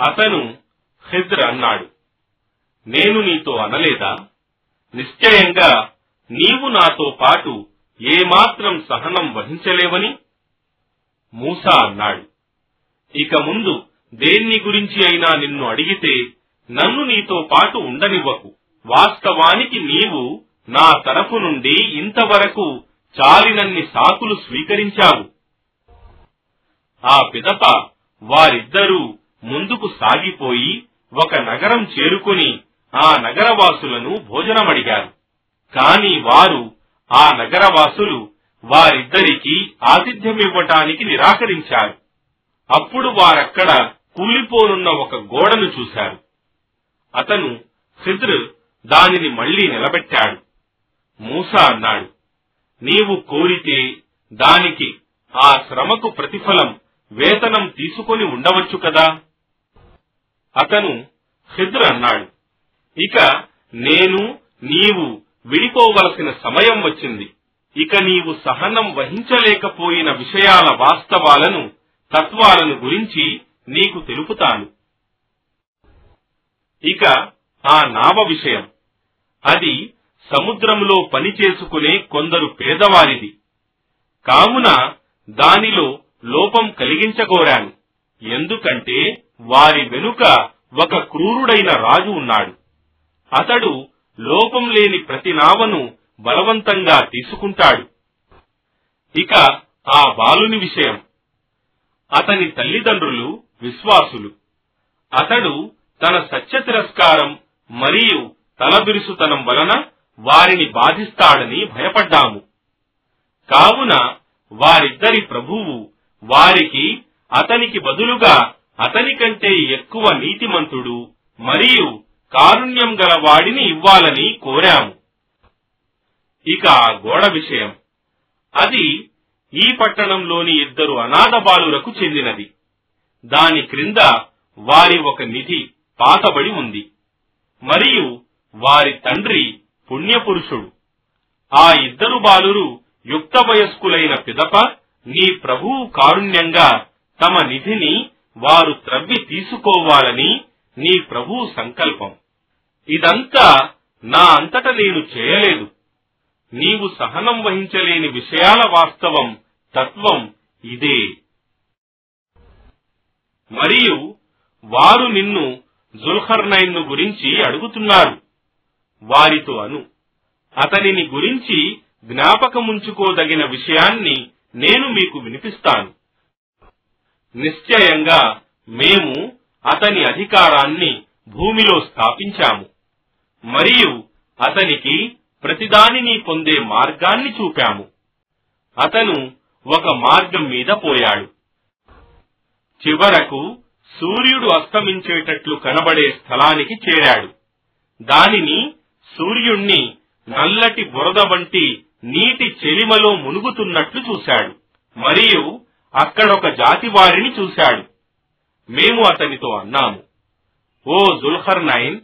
అతను ఖిద్ర్ అన్నాడు. నేను నీతో అనలేదా? నిశ్చయంగా నీవు నాతో పాటు ఏమాత్రం సహనం వహించలేవని? మూసా అన్నాడు. ఇక ముందు దేన్ని గురించి అయినా నిన్ను అడిగితే నన్ను నీతో పాటు ఉండనివ్వకు. వాస్తవానికి నీవు నా తరఫు నుండి ఇంతవరకు చాలినన్ని సాకులు స్వీకరించావు. ఆ పిదప వారిద్దరూ ముందుకు సాగిపోయి ఒక నగరం చేరుకుని ఆ నగరవాసులను భోజనమడిగారు. కాని వారు ఆ నగరవాసులు వారిద్దరికీ ఆతిథ్యమివ్వటానికి నిరాకరించారు. అప్పుడు వారక్కడ కూలిపోనున్న ఒక గోడను చూశారు. అతను ఖిద్ర్ దానిని మళ్ళీ నిలబెట్టాడు. మూసా అన్నాడు నీవు కోరితే దానికి ఆ శ్రమకు ప్రతిఫలం వేతనం తీసుకొని ఉండవచ్చు కదా? అతను ఖిద్ర అన్నాడు. ఇక నేను నీవు విడిపోవలసిన సమయం వచ్చింది. ఇక నీవు సహనం వహించలేకపోయిన విషయాల వాస్తవాలను తత్వాలను గురించి నీకు తెలుపుతాను. ఇక ఆ నావ విషయం. అది సముద్రంలో పనిచేసుకునే కొందరు పేదవారిది. కావున దానిలో లోపం కలిగించగోరాను ఎందుకంటే వారి వెనుక ఒక క్రూరుడైన రాజు ఉన్నాడు. అతడు లోపం లేని ప్రతి నావను బలవంతంగా తీసుకుంటాడు. ఇక ఆ బాలుని విషయం. అతని తల్లిదండ్రులు విశ్వాసులు. అతడు తన సత్య తిరస్కారం మరియు తలబిరుసుతనం వలన వారిని బాధిస్తాడని భయపడ్డాము. కావున వారిద్దరి ప్రభువు వారికి అతనికి బదులుగా అతని కంటే ఎక్కువ నీతిమంతుడు మరియు కారుణ్యం గల వాడిని ఇవ్వాలని కోరాము. ఇక గోడ విషయం. అది ఈ పట్టణంలోని ఇద్దరు అనాథ బాలులకు చెందినది. దాని క్రింద వారి ఒక నిధి పాతబడి ఉంది. మరియు వారి తండ్రి పుణ్యపురుషుడు. ఆ ఇద్దరు బాలురు యుక్త వయస్కులైన పిదప నీ ప్రభువు కారుణ్యంగా తమ నిధిని వారు త్రవ్వి తీసుకోవాలని నీ ప్రభు సంకల్పం. ఇదంతా నా అంతట నేను చేయలేదు. నీవు సహనం వహించలేని విషయాల వాస్తవం తత్వం ఇదే. మరియు వారు నిన్ను జుల్హర్నైన్ను గురించి అడుగుతున్నారు. వారితో అను. అతనిని గురించి జ్ఞాపకముంచుకోదగిన విషయాన్ని నేను మీకు వినిపిస్తాను. నిశ్చయంగా మేము అతని అధికారాన్ని భూమిలో స్థాపించాము. మరియు అతనికి ప్రతిదానిని పొందే మార్గాన్ని చూపాము. అతను ఒక మార్గం మీద పోయాడు. చివరకు సూర్యుడు అస్తమించేటట్లు కనబడే స్థలానికి చేరాడు. దానిని సూర్యుణ్ణి నల్లటి బురద వంటి నీటి చెలిమలో మునుగుతున్నట్లు చూశాడు. మరియు అక్కడొక జాతి వారిని చూశాడు. మేము అతనితో అన్నాము ఓ జుల్హర్ నైన్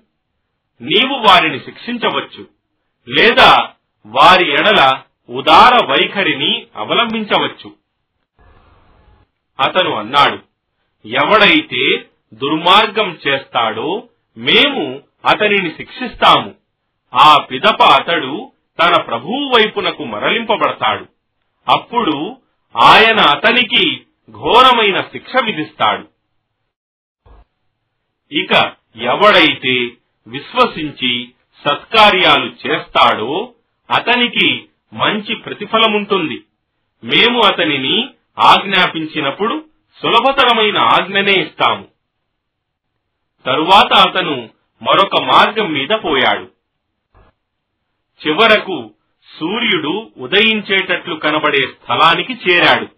నీవు వారిని శిక్షించవచ్చు లేదా వారి ఎడల ఉదార వైఖరిని అవలంబించవచ్చు. అతను అన్నాడు ఎవడైతే దుర్మార్గం చేస్తాడో మేము అతనిని శిక్షిస్తాము. ఆ పిదప అతడు తన ప్రభువు వైపునకు మరలింపబడతాడు. అప్పుడు ఆయన అతనికి ఘోరమైన శిక్ష విధిస్తాడు. ఇక ఎవడైతే విశ్వసించి సత్కార్యాలు చేస్తాడో అతనికి మంచి ప్రతిఫలముంటుంది. మేము అతనిని ఆజ్ఞాపించినప్పుడు సులభతరమైన ఆజ్ఞనే ఇస్తాము. తరువాత అతను మరొక మార్గం మీద పోయాడు. చివరకు సూర్యుడు ఉదయించేటట్లు కనబడే స్థలానికి చేరాడు.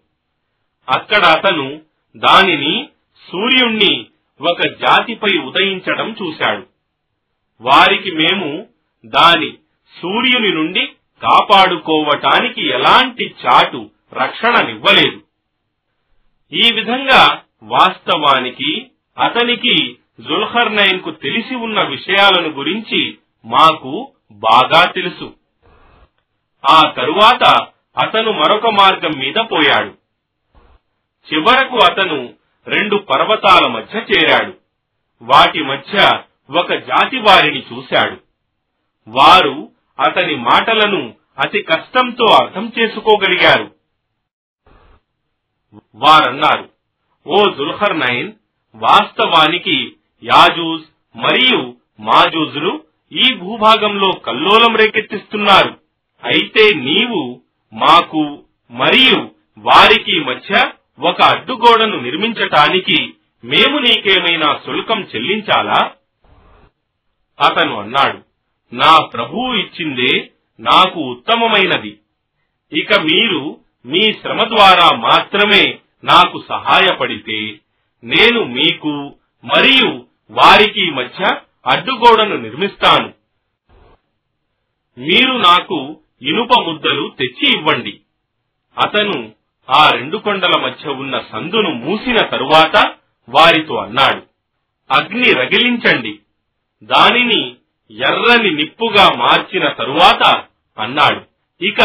అక్కడ అతను దానిని సూర్యుణ్ణి ఒక జాతిపై ఉదయించడం చూశాడు. వారికి మేము దాని సూర్యుని నుండి కాపాడుకోవటానికి ఎలాంటి చాటు రక్షణనివ్వలేదు. ఈ విధంగా వాస్తవానికి అతనికి జుల్హర్నైన్కు తెలిసి ఉన్న విషయాలను గురించి మాకు బాగా తెలుసు. ఆ తరువాత అతను మరొక మార్గం మీద పోయాడు. చివరకు అతను రెండు పర్వతాల మధ్య చేరాడు. వాటి మధ్య ఒక జాతి వారిని చూశాడు. వారు అతని మాటలను అతి కష్టంతో అర్థం చేసుకోగలిగారు. వారన్నారు ఓ జుల్హర్ నైన్ వాస్తవానికి యాజూజ్ మరియు మాజూజులు ఈ భూభాగంలో కల్లోలం రేకెత్తిస్తున్నారు. అయితే నీవు మాకు మరియు వారికి మధ్య ఒక అడ్డుగోడను నిర్మించటానికి మేము నీకేమైనా శుల్కం చెల్లించాలా? అతను అన్నాడు నా ప్రభువు ఇచ్చిందే నాకు ఉత్తమమైనది. ఇక మీరు మీ శ్రమ ద్వారా మాత్రమే నాకు సహాయపడితే నేను మీకు మరియు వారికి మధ్య అడ్డుగోడను నిర్మిస్తాను. మీరు నాకు ఇనుప ముద్దలు తెచ్చి ఇవ్వండి. అతను ఆ రెండు కొండల మధ్య ఉన్న సందును మూసిన తరువాత వారితో అన్నాడు అగ్ని రగిలించండి. దానిని ఎర్రని నిప్పుగా మార్చిన తరువాత అన్నాడు ఇక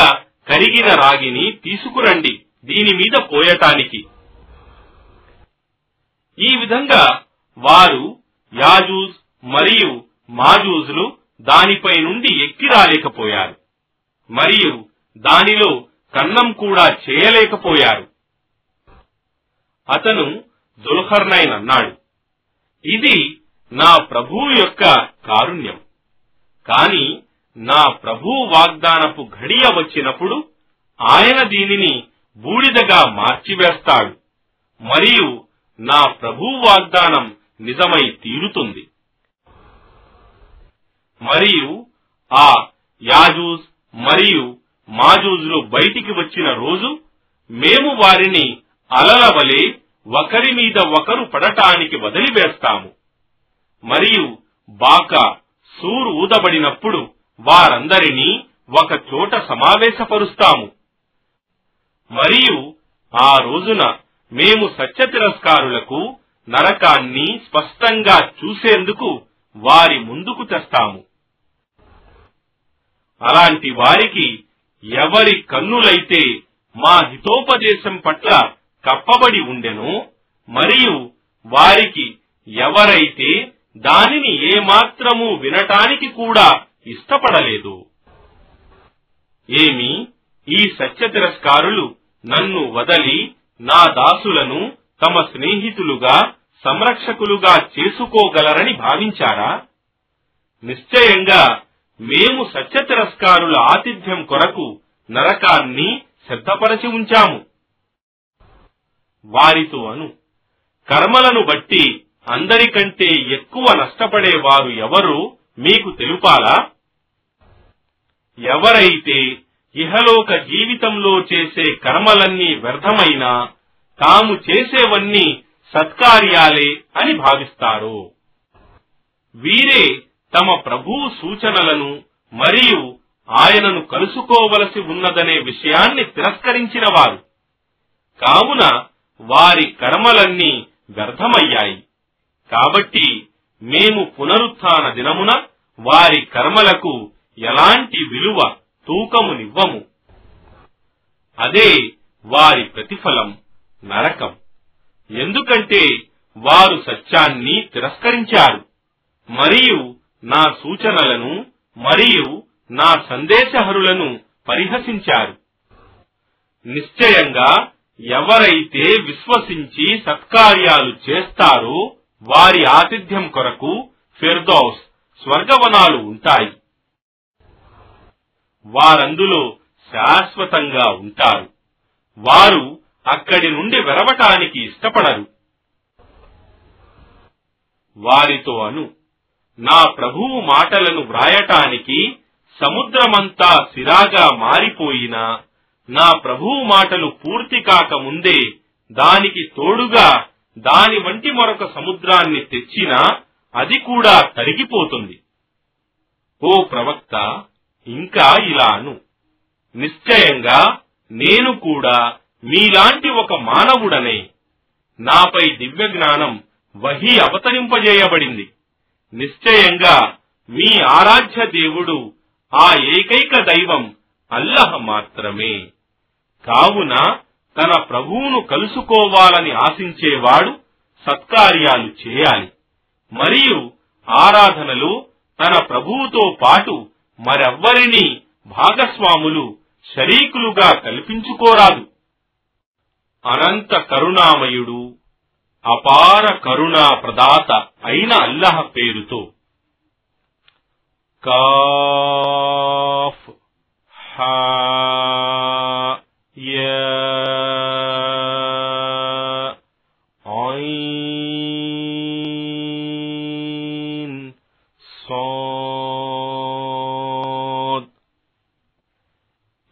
కరిగిన రాగిని తీసుకురండి దీని మీద పోయటానికి. ఈ విధంగా వారు యాజూజ్ మరియు మాజూజ్లు దానిపై నుండి ఎక్కి రాలేకపోయారు. మరియు దానిలో కన్నం కూడా చేయలేకపోయారు. అతను దుల్హర్నైన్ అన్నాడు. ఇది నా ప్రభువు యొక్క కారుణ్యం. కాని నా ప్రభు వాగ్దానపు ఘడియ వచ్చినప్పుడు ఆయన దీనిని బూడిదగా మార్చివేస్తాడు. మరియు నా ప్రభు వాగ్దానం నిజమై తీరుతుంది. మరియు ఆ యాజూజ్ మరియు మాజూజులు బయటికి వచ్చిన రోజు మేము వారిని అలల వలె ఒకరి మీద ఒకరు పడటానికి వదిలివేస్తాము. మరియు బాక సూరు ఊదబడినప్పుడు వారందరినీ ఒక చోట సమావేశపరుస్తాము. మరియు ఆ రోజున మేము సత్య తిరస్కారులకు నరకాన్ని స్పష్టంగా చూసేందుకు వారి ముందుకు తెస్తాము. అలాంటి వారికి ఎవరి కన్నులైతే మా హితోపదేశం పట్ల కప్పబడి ఉండెనో మరియు వారికి ఎవరైతే దానిని ఏమాత్రము వినటానికి కూడా ఇష్టపడలేదు. ఏమి ఈ సత్య తిరస్కారులు నన్ను వదలి నా దాసులను తమ స్నేహితులుగా సంరక్షకులుగా చేసుకోగలరని భావించారా? నిశ్చయంగా మేము సత్య తిరస్కారుల ఆతిథ్యం కొరకు నరకాన్ని సిద్ధపరచి ఉంచాము. వారితో అను కర్మలను బట్టి అందరికంటే ఎక్కువ నష్టపడేవారు ఎవరు మీకు తెలుపాలా? ఎవరైతే ఇహలోక జీవితంలో చేసే కర్మలన్నీ వ్యర్థమైనా తాము చేసేవన్నీ సత్కార్యాలే అని భావిస్తారు వీరే తమ ప్రభువు సూచనలను మరియు ఆయనను కలుసుకోవలసి ఉన్నదనే విషయాన్ని తిరస్కరించిన వారు కావున వారి కర్మలన్నీ వ్యర్థమయ్యాయి. కాబట్టి మేము పునరుత్న దినమున వారి కర్మలకు ఎలాంటి విలువ తూకమునివ్వము. అదే వారి ప్రతిఫలం నరకం. ఎందుకంటే వారు సత్యాన్ని తిరస్కరించారు. మరియు నా సూచనలను మరియు నా సందేశహరులను పరిహసించారు. నిశ్చయంగా ఎవరైతే విశ్వసించి సత్కార్యాలు చేస్తారో వారి ఆతిథ్యం కొరకు ఫిర్దౌస్ స్వర్గవనాలు ఉంటాయి. వారందులో శాశ్వతంగా ఉంటారు. వారు అక్కడి నుండి వెరవటానికి ఇష్టపడరు. వారితో అను. నా ప్రభువు మాటలను వ్రాయటానికి సముద్రమంతా సిరాగా మారిపోయినా నా ప్రభువు మాటలు పూర్తి కాక ముందే దానికి తోడుగా దాని వంటి మరొక సముద్రాన్ని తెచ్చినా అది కూడా తరిగిపోతుంది. ఓ ప్రవక్త ఇంకా ఇలా అను. నిశ్చయంగా నేను కూడా మీలాంటి ఒక మానవుడనే. నాపై దివ్య జ్ఞానం వహి అవతరింపజేయబడింది. నిశ్చయంగా మీ ఆరాధ్య దేవుడు ఆ ఏకైక దైవం అల్లహ మాత్రమే. కావున తన ప్రభువును కలుసుకోవాలని ఆశించేవాడు సత్కార్యాలు చేయాలి. మరియు ఆరాధనలో తన ప్రభువుతో పాటు మరెవ్వరిని భాగస్వాములు శరీకులుగా కల్పించుకోరాదు. అనంత కరుణామయుడు అపార కరుణా ప్రదాత అయిన అల్లహ పేరుతో. కాఫ్. హా.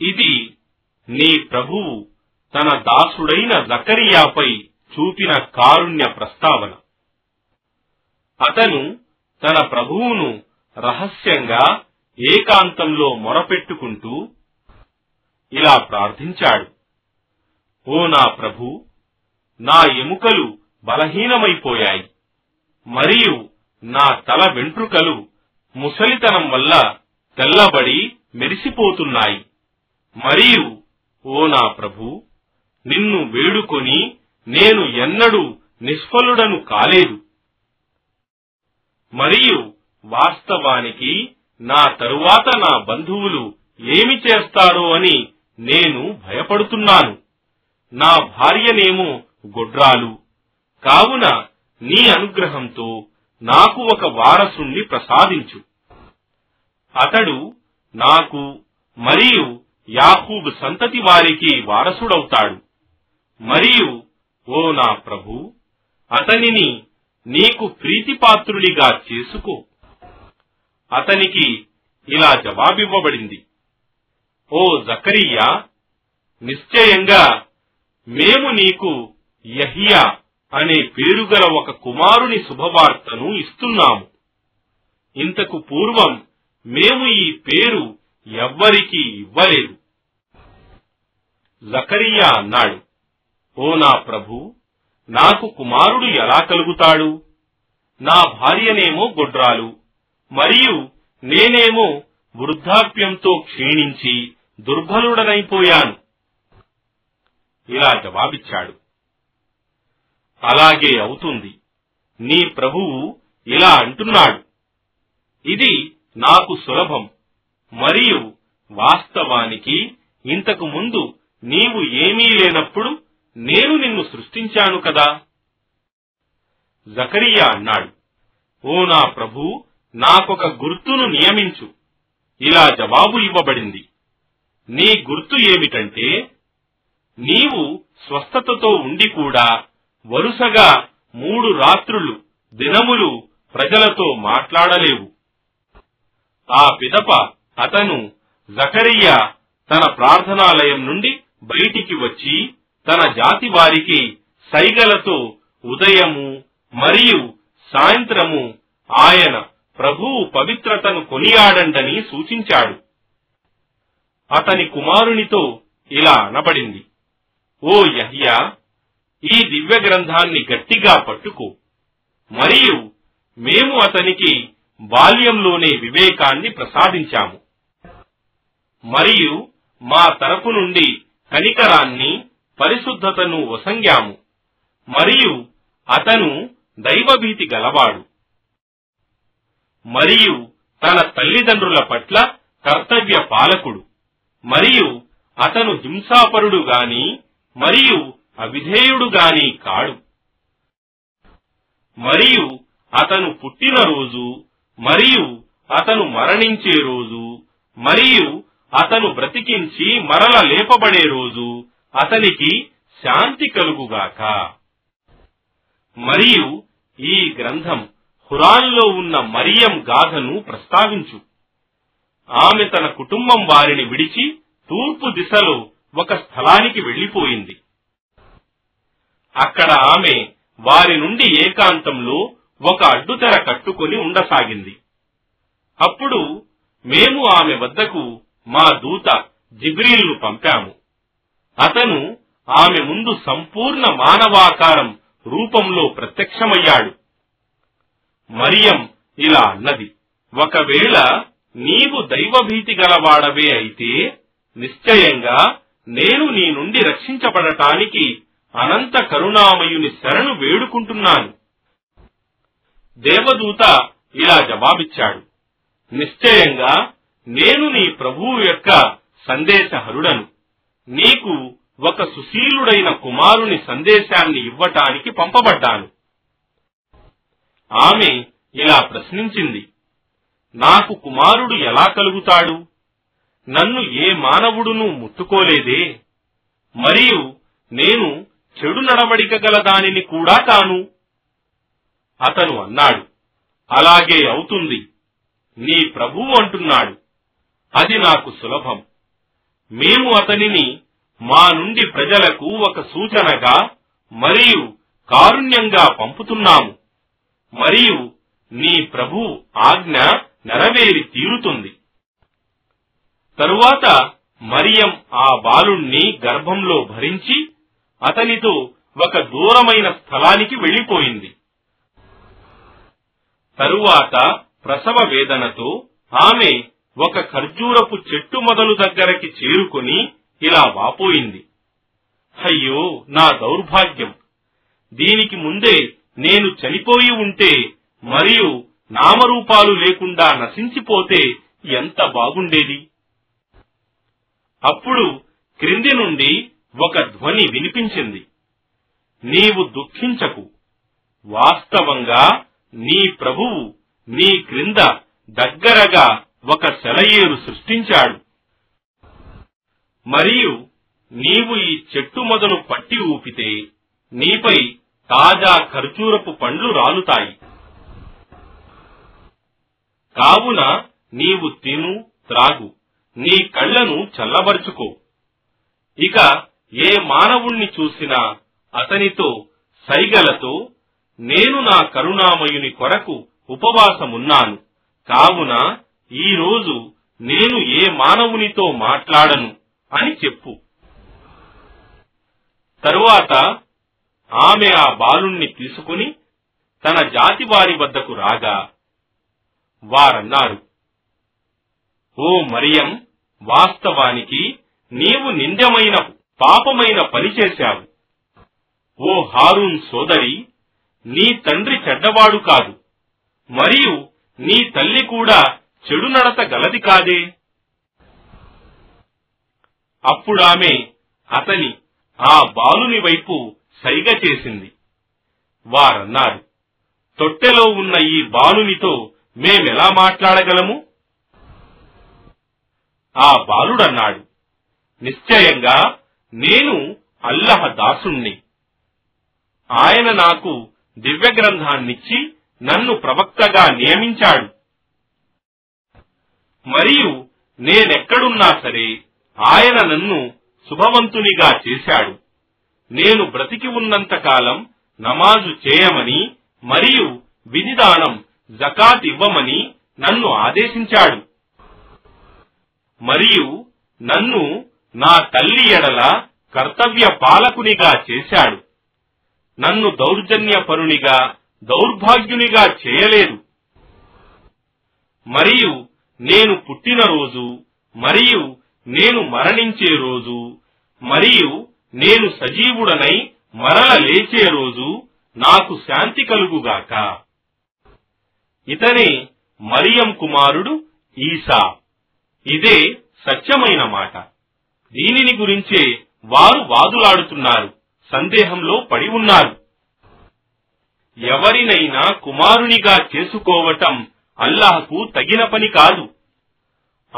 ఇది నీ ప్రభువు తన దాసుడైన జకరియాపై చూపిన కారుణ్య ప్రస్తావన. అతను తన ప్రభువును రహస్యంగా ఏకాంతంలో మొరపెట్టుకుంటూ ఇలా ప్రార్థించాడు. ఓ నా ప్రభు నా ఎముకలు బలహీనమైపోయాయి. మరియు నా తల వెంట్రుకలు ముసలితనం వల్ల తెల్లబడి మెరిసిపోతున్నాయి. మరియు ఓ నా ప్రభు నిన్ను వేడుకొని నేను ఎన్నడూ నిష్ఫలుడను కాలేదు. మరియు వాస్తవానికి నా తరువాత నా బంధువులు ఏమి చేస్తారో అని నేను భయపడుతున్నాను. నా భార్యనేమో గొడ్రాలు. కావున నీ అనుగ్రహంతో నాకు ఒక వారసుణ్ణి ప్రసాదించు. అతడు నాకు మరియు యాహూబ్ సంతతి వారికి వారసుడవుతాడు. మరియు ఓ నా ప్రభు అతనిని నీకు ప్రీతిపాత్రుడిగా చేసుకో. అతనికి ఇలా జవాబివ్వబడింది. ఓ జకరియా నిశ్చయంగా మేము నీకు యహియా అనే పేరుగల ఒక కుమారుని శుభవార్తను ఇస్తున్నాము. ఇంతకు పూర్వం మేము ఈ పేరు ఎవ్వరికీ ఇవ్వలేదు. జకరియా అన్నాడు. ఓ నా ప్రభు నాకు కుమారుడు ఎలా కలుగుతాడు? నా భార్యనేమో గొడ్రాలు మరియు నేనేమో వృద్ధాప్యంతో క్షీణించి దుర్బలుడనైపోయాను ఇలా జవాబిచ్చాడు. అలాగే అవుతుంది. నీ ప్రభువు ఇలా అంటున్నాడు. ఇది నాకు సులభం మరియు వాస్తవానికి ఇంతకు ముందు నీవు ఏమీ లేనప్పుడు నేను నిన్ను సృష్టించాను కదా. జకరియా అన్నాడు. ఓ నా ప్రభు నాకొక గుర్తును నియమించు. ఇలా జవాబు ఇవ్వబడింది. నీ గుర్తు ఏమిటంటే నీవు స్వస్థతతో ఉండి కూడా వరుసగా మూడు రాత్రులు దినములు ప్రజలతో మాట్లాడలేవు. ఆ పిదప అతను జకరియా తన ప్రార్థనాలయం నుండి బయటికి వచ్చి తన జాతి వారికి సైగలతో ఉదయము మరియు సాయంత్రము ఆయన ప్రభువు పవిత్రతను కొనియాడండని సూచించాడు. అతని కుమారునితో ఇలా అనబడింది. ఓ యహ్యా ఈ దివ్య గ్రంథాన్ని గట్టిగా పట్టుకో. మరియు మేము అతనికి బాల్యంలోనే వివేకాన్ని ప్రసాదించాము. మరియు మా తరపు నుండి కనికరాన్ని పరిశుద్ధతను వసంగాము మరియు అతను దైవభీతి గలవాడు. మరియు తన తల్లిదండ్రుల పట్ల కర్తవ్య పాలకుడు మరియు అతను హింసాపరుడు గాని మరియు అవిధేయుడు గాని కాడు. మరియు అతను పుట్టిన రోజు మరియు అతను మరణించే రోజు మరియు అతను బ్రతికించి మరల లేపబడే రోజు అతనికి శాంతి కలుగుగాక. మరియు ఈ గ్రంథం హురాన్లో ఉన్న మరియం గాథను ప్రస్తావించు. ఆమె తన కుటుంబం వారిని విడిచి తూర్పు దిశలో ఒక స్థలానికి వెళ్ళిపోయింది అక్కడ ఆమె వారి నుండి ఏకాంతంలో ఒక అడ్డుతెర కట్టుకొని ఉండసాగింది. అప్పుడు మేము ఆమె వద్దకు మా దూత జిబ్రీల్ను పంపాము. అతను ఆమె ముందు సంపూర్ణ మానవాకారం రూపంలో ప్రత్యక్షమయ్యాడు. మరియం ఇలా అన్నది ఒకవేళ నీవు దైవభీతి గలవాడవే అయితే నిశ్చయంగా నేను నీ నుండి రక్షించబడటానికి అనంత కరుణామయుని శరణు వేడుకుంటున్నాను. దేవదూత ఇలా జవాబిచ్చాడు నిశ్చయంగా నేను నీ ప్రభువు యొక్క సందేశహరుడను. నీకు ఒక సుశీలుడైన కుమారుని సందేశాన్ని ఇవ్వటానికి పంపబడ్డాను. ఆమె ఇలా ప్రశ్నించింది నాకు కుమారుడు ఎలా కలుగుతాడు? నన్ను ఏ మానవుడును ముట్టుకోలేదే? మరియు నేను చెడు నడవడిక గల దానిని కూడా కాను అతను అన్నాడు అలాగే అవుతుంది. నీ ప్రభువు అంటున్నాడు. అది నాకు సులభం. మేము అతనిని మా నుండి ప్రజలకు ఒక సూచనగా మరియు కారుణ్యంగా పంపుతున్నాము. మరియు నీ ప్రభు ఆజ్ఞ నెరవేరి తీరుతుంది. తరువాత మరియం ఆ బాలుణ్ణి గర్భంలో భరించి అతనితో ఒక దూరమైన స్థలానికి వెళ్ళిపోయింది తరువాత ప్రసవ వేదనతో ఆమె ఒక ఖర్జూరపు చెట్టు మొదలు దగ్గరకి చేరుకుని ఇలా వాపోయింది. అయ్యో నా దౌర్భాగ్యం. దీనికి ముందే నేను చనిపోయి ఉంటే మరియు నామరూపాలు లేకుండా నశించిపోతే ఎంత బాగుండేది? అప్పుడు క్రింది నుండి ఒక ధ్వని వినిపించింది. నీవు దుఃఖించకు. వాస్తవంగా నీ ప్రభువు నీ క్రింద దగ్గరగా ఒక సెలయేరు సృష్టించాడు. మరియు నీవు ఈ చెట్టు మొదలు పట్టి ఊపితే నీపై తాజా ఖర్జూరపు పండ్లు రాలుతాయి. కావున నీవు తిను త్రాగు నీ కళ్ళను చల్లబరుచుకో. ఇక ఏ మానవుణ్ణి చూసినా అతనితో సైగలతో నేను నా కరుణామయుని కొరకు ఉపవాసమున్నాను. కావున ఈ రోజు నేను ఏ మానవునితో మాట్లాడను అని చెప్పు. తరువాత ఆమె ఆ బాలుణ్ణి తీసుకుని తన జాతి వారి వద్దకు రాగా వారన్నారు ఓ మరియం వాస్తవానికి నీవు నిందమైన పాపమైన పని చేశావు. ఓ హారూన్ సోదరి నీ తండ్రి చెడ్డవాడు కాదు మరియు నీ తల్లి కూడా చెడు నడత గలది కాదే? అప్పుడామె అతని ఆ బాలుని వైపు సైగ చేసింది. వారన్నారు తొట్టెలో ఉన్న ఈ బాలునితో మేమెలా మాట్లాడగలము? ఆ బాలుడన్నాడు నిశ్చయంగా నేను అల్లహ దాసుణ్ణి. ఆయన నాకు దివ్య గ్రంథాన్నిచ్చి నన్ను ప్రవక్తగా నియమించాడు. మరియు నేనెక్కడున్నా సరే ఆయన నన్ను శుభవంతునిగా చేశాడు. నేను బ్రతికి ఉన్నంత కాలం నమాజు చేయమని మరియు విధిదానం జకాత్ ఇవ్వమని నన్ను ఆదేశించాడు. మరియు నన్ను నా తల్లి ఎడల కర్తవ్య పాలకునిగా చేశాడు. నన్ను దౌర్జన్యపరునిగా దౌర్భాగ్యునిగా చేయలేదు. మరియు నేను పుట్టిన రోజు మరియు నేను మరణించే రోజు మరియు నేను సజీవుడనై మరల లేచే రోజు నాకు శాంతి కలుగుగాక. ఇతనే మరియం కుమారుడు ఈసా. ఇదే సత్యమైన మాట. దీనిని గురించే వారు వాదులాడుతున్నారు సందేహంలో పడి ఉన్నారు. ఎవరినైనా కుమారునిగా చేసుకోవటం అల్లాహకు తగిన పని కాదు.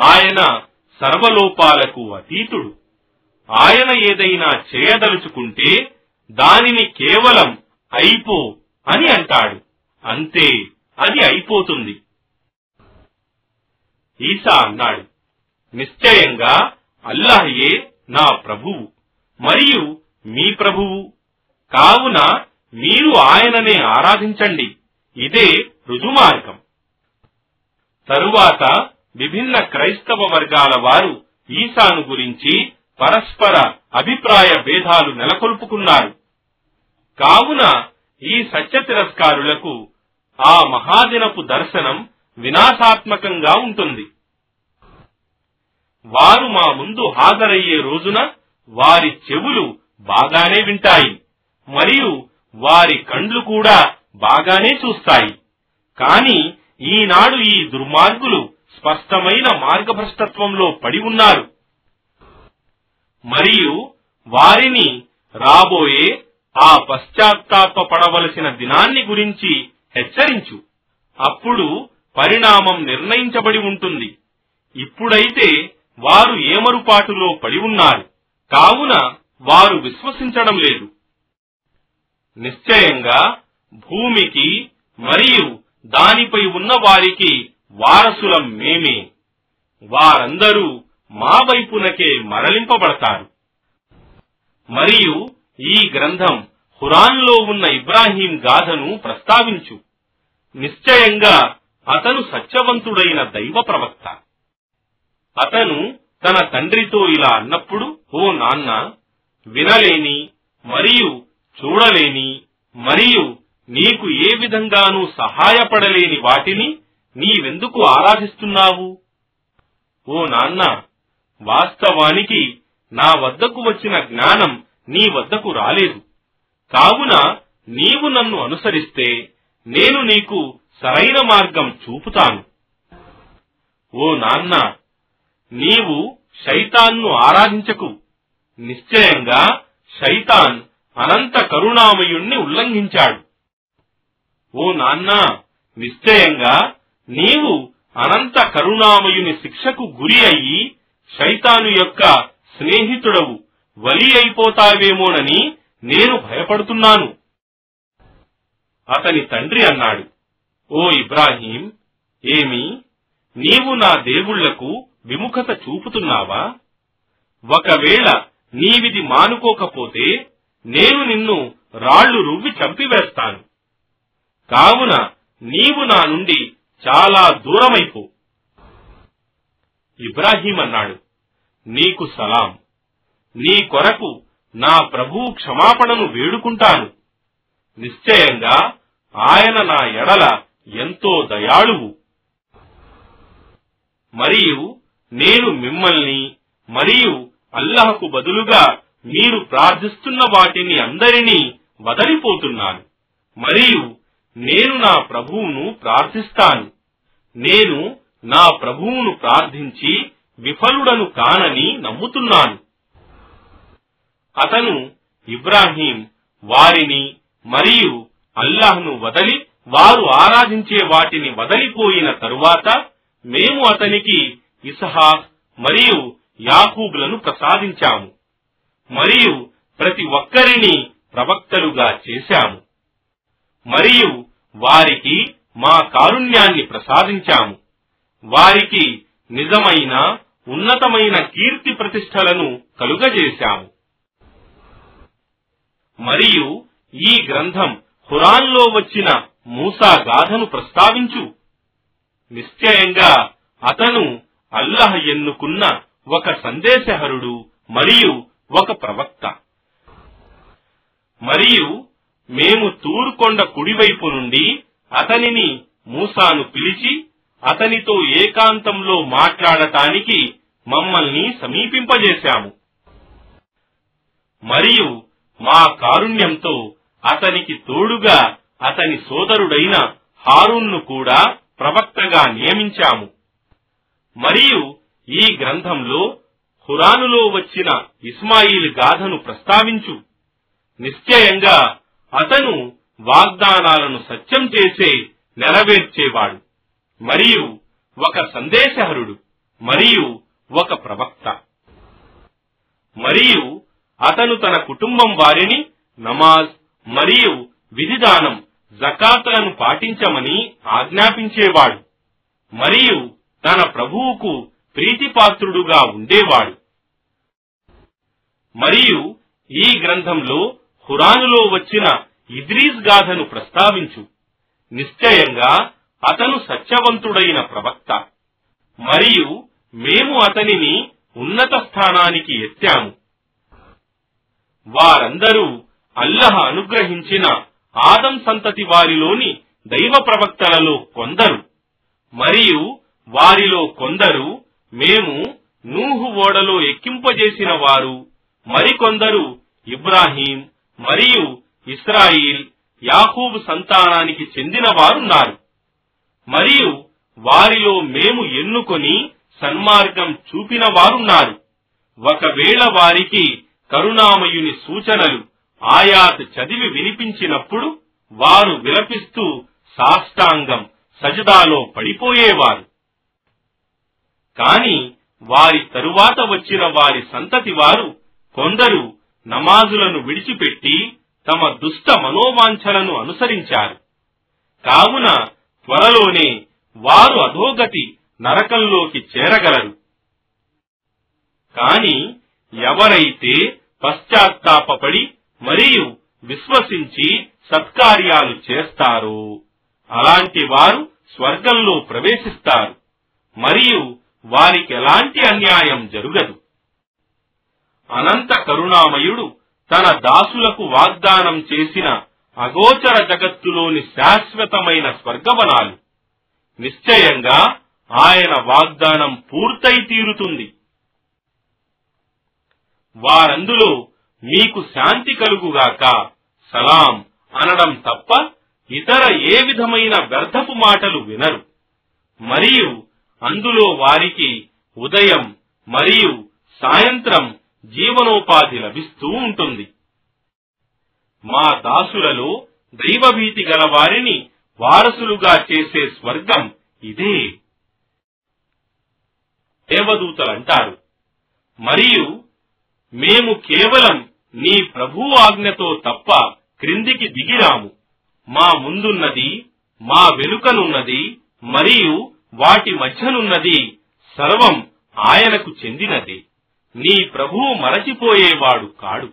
ఆయన సర్వలోపాలకు అతీతుడు. ఆయన ఏదైనా చేయదలుచుకుంటే దానిని కేవలం అయిపో అని అంటాడు. అంతే అది అయిపోతుంది. ఈసా అన్నాడు నిశ్చయంగా అల్లాహయే నా ప్రభువు మరియు మీ ప్రభువు. కావున మీరు ఆయననే ఆరాధించండి. ఇదే రుజుమార్గం. తరువాత విభిన్న క్రైస్తవ వర్గాల వారు ఈసాను గురించి పరస్పర అభిప్రాయ భేదాలు నెలకొల్పుకున్నారు. కావున ఈ సత్య తిరస్కారులకు ఆ మహాదినపు దర్శనం వినాశాత్మకంగా ఉంటుంది. వారు మా ముందు హాజరయ్యే రోజున వారి చెవులు బాగానే వింటాయి మరియు వారి కండ్లు కూడా బాగానే చూస్తాయి. కానీ ఈనాడు ఈ దుర్మార్గులు స్పష్టమైన మార్గభ్రష్టత్వంలో పడి ఉన్నారు. మరియు వారిని రాబోయే ఆ పశ్చాత్తాప పడవలసిన దినాన్ని గురించి హెచ్చరించు. అప్పుడు పరిణామం నిర్ణయించబడి ఉంటుంది. ఇప్పుడైతే వారు ఏమరుపాటులో పడి ఉన్నారు? కావున వారు విశ్వసించడం లేదు. నిశ్చయంగా భూమికి మరియు దానిపై ఉన్న వారికి వారసులం మేమే. వారందరూ మా వైపునకే మరలింపబడతారు. మరియు ఈ గ్రంథం హురాన్లో ఉన్న ఇబ్రాహీం గాథను ప్రస్తావించు. నిశ్చయంగా అతను సత్యవంతుడైన దైవ ప్రవక్త. అతను తన తండ్రితో ఇలా అన్నప్పుడు ఓ నాన్న వినలేని మరియు చూడలేని మరియు నీకు ఏ విధంగానూ సహాయపడలేని వాటిని నీవెందుకు ఆరాధిస్తున్నావు? ఓ నాన్న వాస్తవానికి నా వద్దకు వచ్చిన జ్ఞానం నీ వద్దకు రాలేదు. కావున నీవు నన్ను అనుసరిస్తే నేను నీకు సరైన మార్గం చూపుతాను. ఓ నాన్న నీవు శైతాన్ను ఆరాధించకు. నిశ్చయంగా శైతాన్ అనంత కరుణామయుణ్ణి ఉల్లంఘించాడు. ఓ నాన్న నిశ్చయంగా నీవు అనంత కరుణామయుని శిక్షకు గురి అయ్యి శైతాను యొక్క స్నేహితుడవు వలి అయిపోతావేమోనని నేను భయపడుతున్నాను. అతని తండ్రి అన్నాడు ఓ ఇబ్రాహీం ఏమి నీవు నా దేవుళ్ళకు విముఖత చూపుతున్నావా? ఒకవేళ నీవిది మానుకోకపోతే నేను నిన్ను రాళ్ళు రువ్వి చంపివేస్తాను. కావున నీవు నా నుండి చాలా దూరమైపో. ఇబ్రాహీం అన్నాడు నీకు సలాం. నీ కొరకు నా ప్రభు క్షమాపణను వేడుకుంటాను. నిశ్చయంగా ఆయన నా ఎడల ఎంతో దయాళువు. మరియు నేను మిమ్మల్ని మరియు అల్లహకు బదులుగా మీరు ప్రార్థిస్తున్న వాటిని అందరినీ వదలిపోతున్నాను. మరియు నేను నా ప్రభువును ప్రార్థిస్తాను. నేను నా ప్రభువును ప్రార్థించి విఫలుడను కానని నమ్ముతున్నాను. అతను ఇబ్రాహీం వారిని మరియు అల్లాహ్ను వదలి వారు ఆరాధించే వాటిని వదలిపోయిన తరువాత మేము అతనికి ఇసహాక్ మరియు యాకూబులను ప్రసాదించాము మరియు ప్రతి ఒక్కరిని ప్రవక్తలుగా చేశాము. మరియు వారికి మా కారుణ్యాన్ని ప్రసాదించాము. వారికి నిజమైన ఉన్నతమైన కీర్తి ప్రతిష్టలను కలుగజేశాము. మరియు ఈ గ్రంథం హురాన్లో వచ్చిన మూసా గాథను ప్రస్తావించు. నిశ్చయంగా అతను అల్లహ ఎన్నుకున్న ఒక సందేశహరుడు మరియు ఒక ప్రవక్త. మరియు మేము తూరుకొండ కుడివైపు నుండి అతనిని మూసాను పిలిచి అతనితో ఏకాంతంలో మాట్లాడటానికి మమ్మల్ని సమీపింపజేశాము. మరియు మా కారుణ్యంతో అతనికి తోడుగా అతని సోదరుడైన హారూన్ను కూడా ప్రవక్తగా నియమించాము. మరియు ఈ గ్రంథంలో హురానులో వచ్చిన ఇస్మాయిల్ గాథను ప్రస్తావించు. నిశ్చయంగా అతను వాగ్దానాలను సత్యం చేసే నెరవేర్చేవాడు. మరియు ఒక సందేశహరుడు మరియు ఒక ప్రవక్త. మరియు అతను తన కుటుంబం వారిని నమాజ్ మరియు విధిదానం జకాతులను పాటించమని ఆజ్ఞాపించేవాడు. మరియు తన ప్రభువుకు ప్రీతిపాత్రుడుగా ఉండేవాడు. మరియు ఈ గ్రంథంలో ఖురానులో వచ్చిన ఇద్రీస్ గాథను ప్రస్తావించు. నిశ్చయంగా అతను సత్యవంతుడైన ప్రవక్త. మరియు మేము అతనిని ఉన్నత స్థానానికి ఎత్తాము. వారందరూ అల్లహ అనుగ్రహించిన ఆదం సంతతి వారిలోని దైవ ప్రవక్తలలో కొందరు. మరియు వారిలో కొందరు మేము నూహు ఓడలో ఎక్కింపజేసిన వారు. మరికొందరు ఇబ్రాహీం మరియు ఇస్రాయిల్ యాహూబు సంతానానికి చెందిన వారున్నారు మరియు వారిలో మేము ఎన్నుకొని సన్మార్గం చూపిన వారున్నారు ఒకవేళ వారికి కరుణామయుని సూచనలు ఆయాత్ చదివి వినిపించినప్పుడు వారు విలపిస్తూ సాష్టాంగం సజదాలో పడిపోయేవారు. కాని వారి తరువాత వచ్చిన వారి సంతతి వారు కొందరు నమాజులను విడిచిపెట్టి తమ దుష్ట మనోవాంఛలను అనుసరించారు. కావున త్వరలోనే వారు అధోగతి నరకంలోకి చేరగలరు. కాని ఎవరైతే పశ్చాత్తాపపడి మరియు విశ్వసించి సత్కార్యాలు చేస్తారో అలాంటి వారు స్వర్గంలో ప్రవేశిస్తారు. మరియు వారికి ఎలాంటి అన్యాయం జరగదు. అనంత కరుణామయుడు తన దాసులకు వాగ్దానం చేసిన అగోచర జగత్తులోని శాశ్వతమైన స్వర్గవనాలు. నిశ్చయంగా ఆయన వాగ్దానం పూర్తయి తీరుతుంది. వారందులో మీకు శాంతి కలుగుగాక సలాం అనడం తప్ప ఇతర ఏ విధమైన వ్యర్థపు మాటలు వినరు. మరియు అందులో వారికి ఉదయం మరియు సాయంత్రం జీవనోపాధి లభిస్తూ ఉంటుంది. మా దాసులలో దైవభీతి గల వారిని వారసులుగా చేసే స్వర్గం ఇదే. దేవదూతలంటారు. మరియు మేము కేవలం నీ ప్రభు ఆజ్ఞతో తప్ప క్రిందికి దిగిరాము. మా ముందున్నది మా వెనుకనున్నది మరియు వాటి మధ్యనున్నది సర్వం ఆయనకు చెందినది. నీ ప్రభువు మరచిపోయేవాడు కాడు.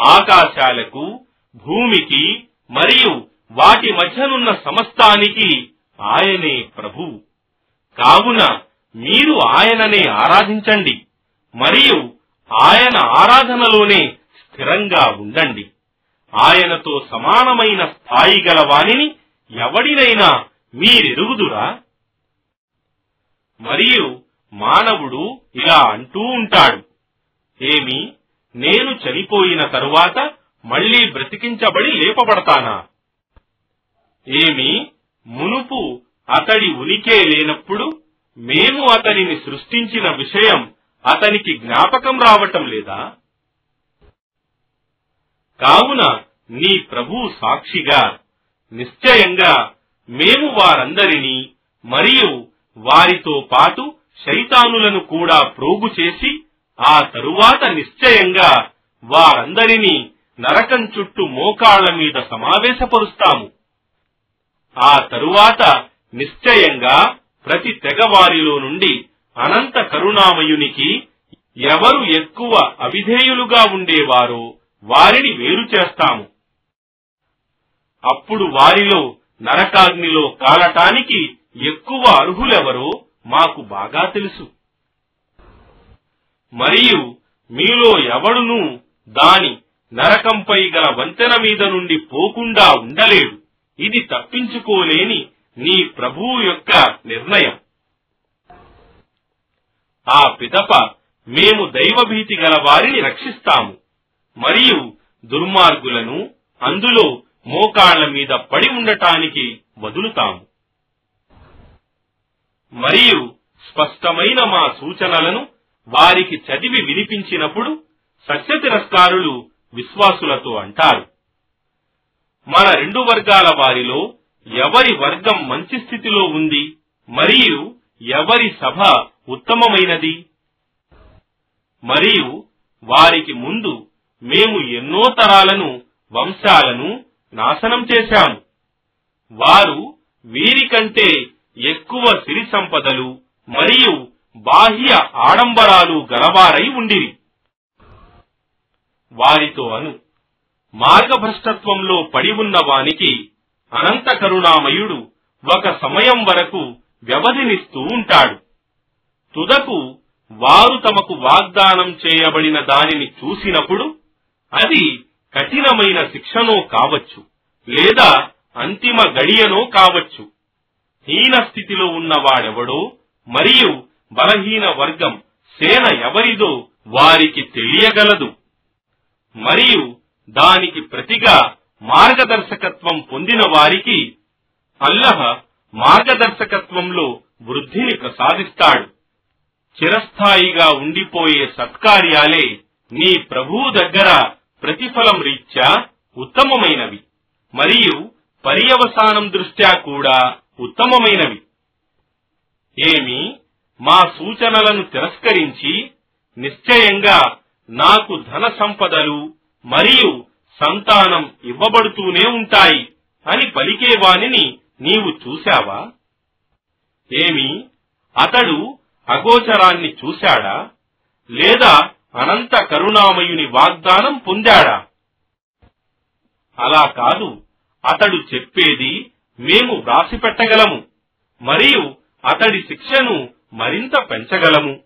ఆకాశాలకు భూమికి మరియు వాటి మధ్యనున్న సమస్తానికి ఆయనే ప్రభువు కావున మీరు ఆయననే ఆరాధించండి మరియు ఆయన ఆరాధనలోనే స్థిరంగా ఉండండి. ఆయనతో సమానమైన స్థాయి గల వాణిని ఎవడినైనా మీరెరుగుదురా? మరియు మానవుడు ఇలా అంటూ ఉంటాడు. ఏమి? నేను చనిపోయిన తరువాత మళ్ళీ బ్రతికించబడి లేపబడతానా? ఏమి? మునుపు అతడి ఉనికే లేనప్పుడు మేము అతనిని సృష్టించిన విషయం అతనికి జ్ఞాపకం రావటం లేదా? కావున నీ ప్రభు సాక్షిగా నిశ్చయంగా మేము వారందరినీ మరియు వారితో పాటు శైతానులను కూడా ప్రోగు చేసి ఆ తరువాత నిశ్చయంగా వారందరినీ నరకం చుట్టూ మోకాళ్ళ మీద సమావేశపరుస్తాము. ఆ తరువాత నిశ్చయంగా ప్రతి తెగవారిలో నుండి అనంత కరుణామయునికి ఎవరు ఎక్కువ అవిధేయులుగా ఉండేవారో వారిని వేరు చేస్తాము. అప్పుడు వారిలో నరకాగ్నిలో కాలటానికి ఎక్కువ అర్హులెవరో మాకు బాగా తెలుసు. మరియు మీలో ఎవడునూ దాని నరకంపై గల వంతెన మీద నుండి పోకుండా ఉండలేడు. ఇది తప్పించుకోలేని నీ ప్రభువు యొక్క నిర్ణయం. ఆ పిదప మేము దైవభీతి గల వారిని రక్షిస్తాము. మరియు దుర్మార్గులను అందులో మోకాళ్ళ మీద పడి ఉండటానికి వదులుతాము. మరియు స్పష్టమైన మా సూచనలను వారికి చదివి వినిపించినప్పుడు సత్యతిరస్కారులు విశ్వాసులతో అంటారు. మన రెండు వర్గాల వారిలో ఎవరి వర్గం మంచి స్థితిలో ఉంది మరియు ఎవరి సభ ఉత్తమమైనది? మరియు వారికి ముందు మేము ఎన్నో తరాలను వంశాలను నాశనం చేశాము. వారు వీరికంటే ఎక్కువ సిరి సంపదలు మరియు బాహ్య ఆడంబరాలు గలవారై ఉండిరి. వారితో అను మార్గభ్రష్టత్వంలో పడి ఉన్న వానికి అనంత కరుణామయుడు ఒక సమయం వరకు వ్యవధినిస్తూ ఉంటాడు. తుదకు వారు తమకు వాగ్దానం చేయబడిన దానిని చూసినప్పుడు అది కఠినమైన శిక్షనో కావచ్చు లేదా అంతిమ గడియనో కావచ్చు. హీన స్థితిలో ఉన్నవాడెవడో? మరియు బలహీన వర్గం సేన ఎవరిదో వారికి తెలియగలదు. మరియు దానికి ప్రతిగా మార్గదర్శకత్వం పొందిన వారికి అల్లహ మార్గదర్శకత్వంలో వృద్ధిని ప్రసాదిస్తాడు. చిరస్థాయిగా ఉండిపోయే సత్కార్యాలే నీ ప్రభువు దగ్గర ప్రతిఫలం రీత్యా ఉత్తమమైనవి. మరియు పర్యవసానం దృష్ట్యా కూడా ఉత్తమమైనవి. ఏమి? మా సూచనలను తిరస్కరించి నిశ్చయంగా నాకు ధన సంపదలు మరియు సంతానం ఇవ్వబడుతూనే ఉంటాయి అని పలికేవాణిని నీవు చూశావా? ఏమి? అతడు అగోచరాన్ని చూశాడా? లేదా అనంత కరుణామయుని వాగ్దానం పొందాడా? అలా కాదు. అతడు చెప్పేది మేము వ్రాసి పెట్టగలము మరియు అతడి శిక్షను మరింత పెంచగలము.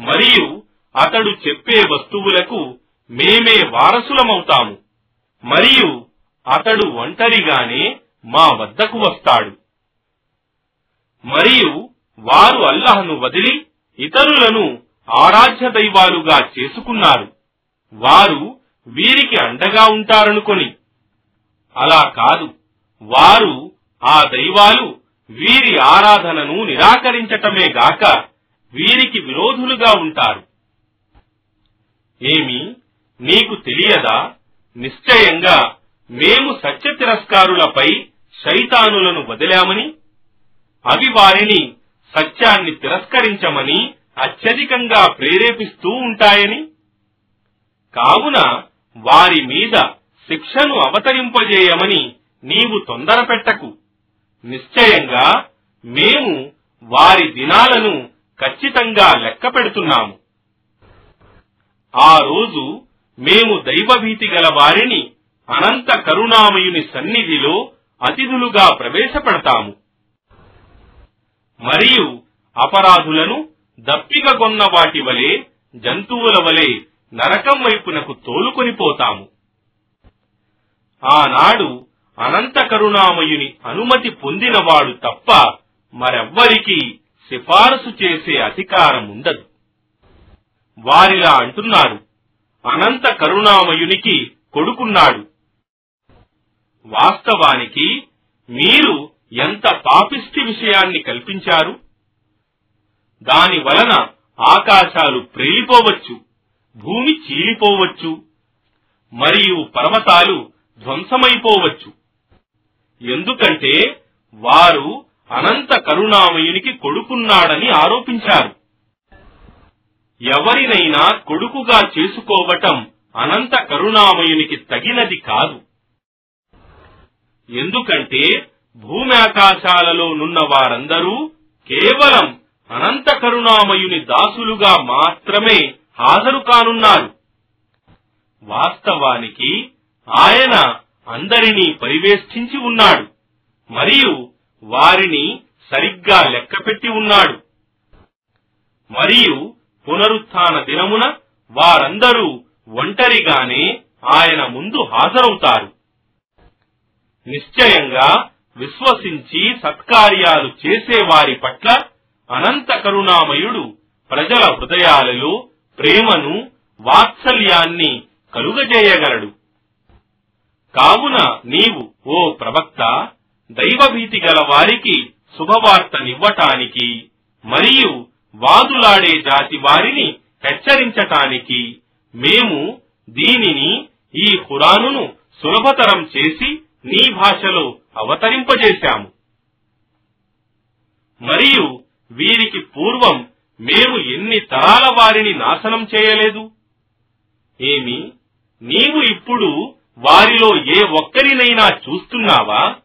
మరియు అతడు చెప్పే వస్తువులకు మేమే వారసులమవుతాము మరియు అతడు ఒంటరిగానే మా వద్దకు వస్తాడు. మరియు వారు అల్లాహ్ను వదిలి ఇతరులను ఆరాధ్య దైవాలుగా చేసుకున్నారు. వారు వీరికి అండగా ఉంటారనుకొని. అలా కాదు. వారు ఆ దైవాలు వీరి ఆరాధనను నిరాకరించటమే గాక వీరికి విరోధులుగా ఉంటారు. ఏమి నీకు తెలియదా? నిశ్చయంగా మేము సత్య తిరస్కారులపై శైతానులను వదిలామని అవి వారిని సత్యాన్ని తిరస్కరించమని అత్యధికంగా ప్రేరేపిస్తూ ఉంటాయని? కావున వారి మీద శిక్షను అవతరింపజేయమని నీవు తొందర పెట్టకు. నిశ్చయంగా మేము వారి దినాలను ఖచ్చితంగా లెక్క పెడుతున్నాము. ఆ రోజు మేము దైవభీతి గల వారిని అనంత కరుణామయుని సన్నిధిలో అతిథులుగా ప్రవేశపెడతాము. మరియు అపరాధులను దప్పిక కొన్న వాటి వలె జంతువుల వలె నరకం వైపునకు తోలుకొనిపోతాము ఆనాడు అనంత కరుణామయుని అనుమతి పొందినవాడు తప్ప మరెవ్వరికీ సిఫారసు చేసే అధికారం ఉండదు వారిలా అంటున్నారు అనంత కరుణామయునికి కొడుకున్నాడు. వాస్తవానికి మీరు ఎంత పాపిష్టి విషయాన్ని కల్పించారు? దాని వలన ఆకాశాలు ప్రేలిపోవచ్చు భూమి చీలిపోవచ్చు మరియు పర్వతాలు ధ్వంసమైపోవచ్చు. ఎందుకంటే వారు అనంత కరుణామయునికి కొడుకున్నాడని ఆరోపించారు. ఎవరినైనా కొడుకుగా చేసుకోవటం అనంత కరుణామయునికి తగినది కాదు. ఎందుకంటే భూమి ఆకాశాలలో నున్న వారందరూ కేవలం అనంత కరుణామయుని దాసులుగా మాత్రమే హాజరు కానున్నారు. వాస్తవానికి ఆయన అందరినీ పరివేష్టించి ఉన్నాడు. మరియు వారిని సరిగ్గా లెక్కపెట్టి ఉన్నాడు. మరియు పునరుత్థాన దినమున వారందరూ ఒంటరిగానే ఆయన ముందు హాజరవుతారు. నిశ్చయంగా విశ్వసించి సత్కార్యాలు చేసేవారి పట్ల అనంత కరుణామయుడు ప్రజల హృదయాలలో ప్రేమను వాత్సల్యాన్ని కలుగజేయగలడు. కావున నీవు ఓ ప్రవక్త దైవభీతి గల వారికి శుభవార్తనివ్వటానికి మరియు వాదులాడే జాతి వారిని హెచ్చరించటానికి మేము దీనిని ఈ ఖురానును సులభతరం చేసి నీ భాషలో అవతరింపజేశాము. మరియు వీరికి పూర్వం మేము ఎన్ని తరాల వారిని నాశనం చేయలేదు? ఏమి? నీవు ఇప్పుడు వారిలో ఏ ఒక్కరినైనా చూస్తున్నావా?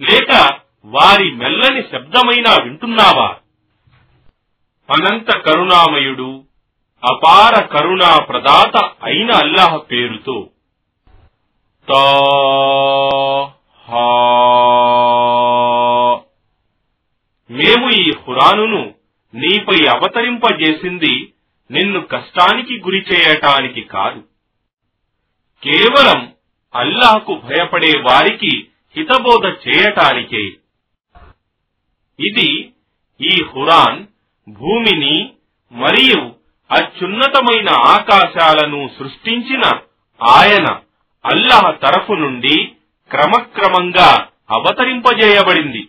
లేక వారి మెల్లని శబ్దమైనా వింటున్నావా? అనంత కరుణామయుడు అపార కరుణా ప్రదాత అయిన అల్లాహ్ పేరుతో తా మేము ఈ ఖురానును నీపై అవతరింపజేసింది నిన్ను కష్టానికి గురి చేయటానికి కాదు. కేవలం అల్లాహకు భయపడే వారికి హితబోధ చేయటానికే. ఇది ఈ హురాన్ భూమిని మరియు అత్యున్నతమైన ఆకాశాలను సృష్టించిన ఆయన అల్లాహ్ తరఫు నుండి క్రమక్రమంగా అవతరింపజేయబడింది.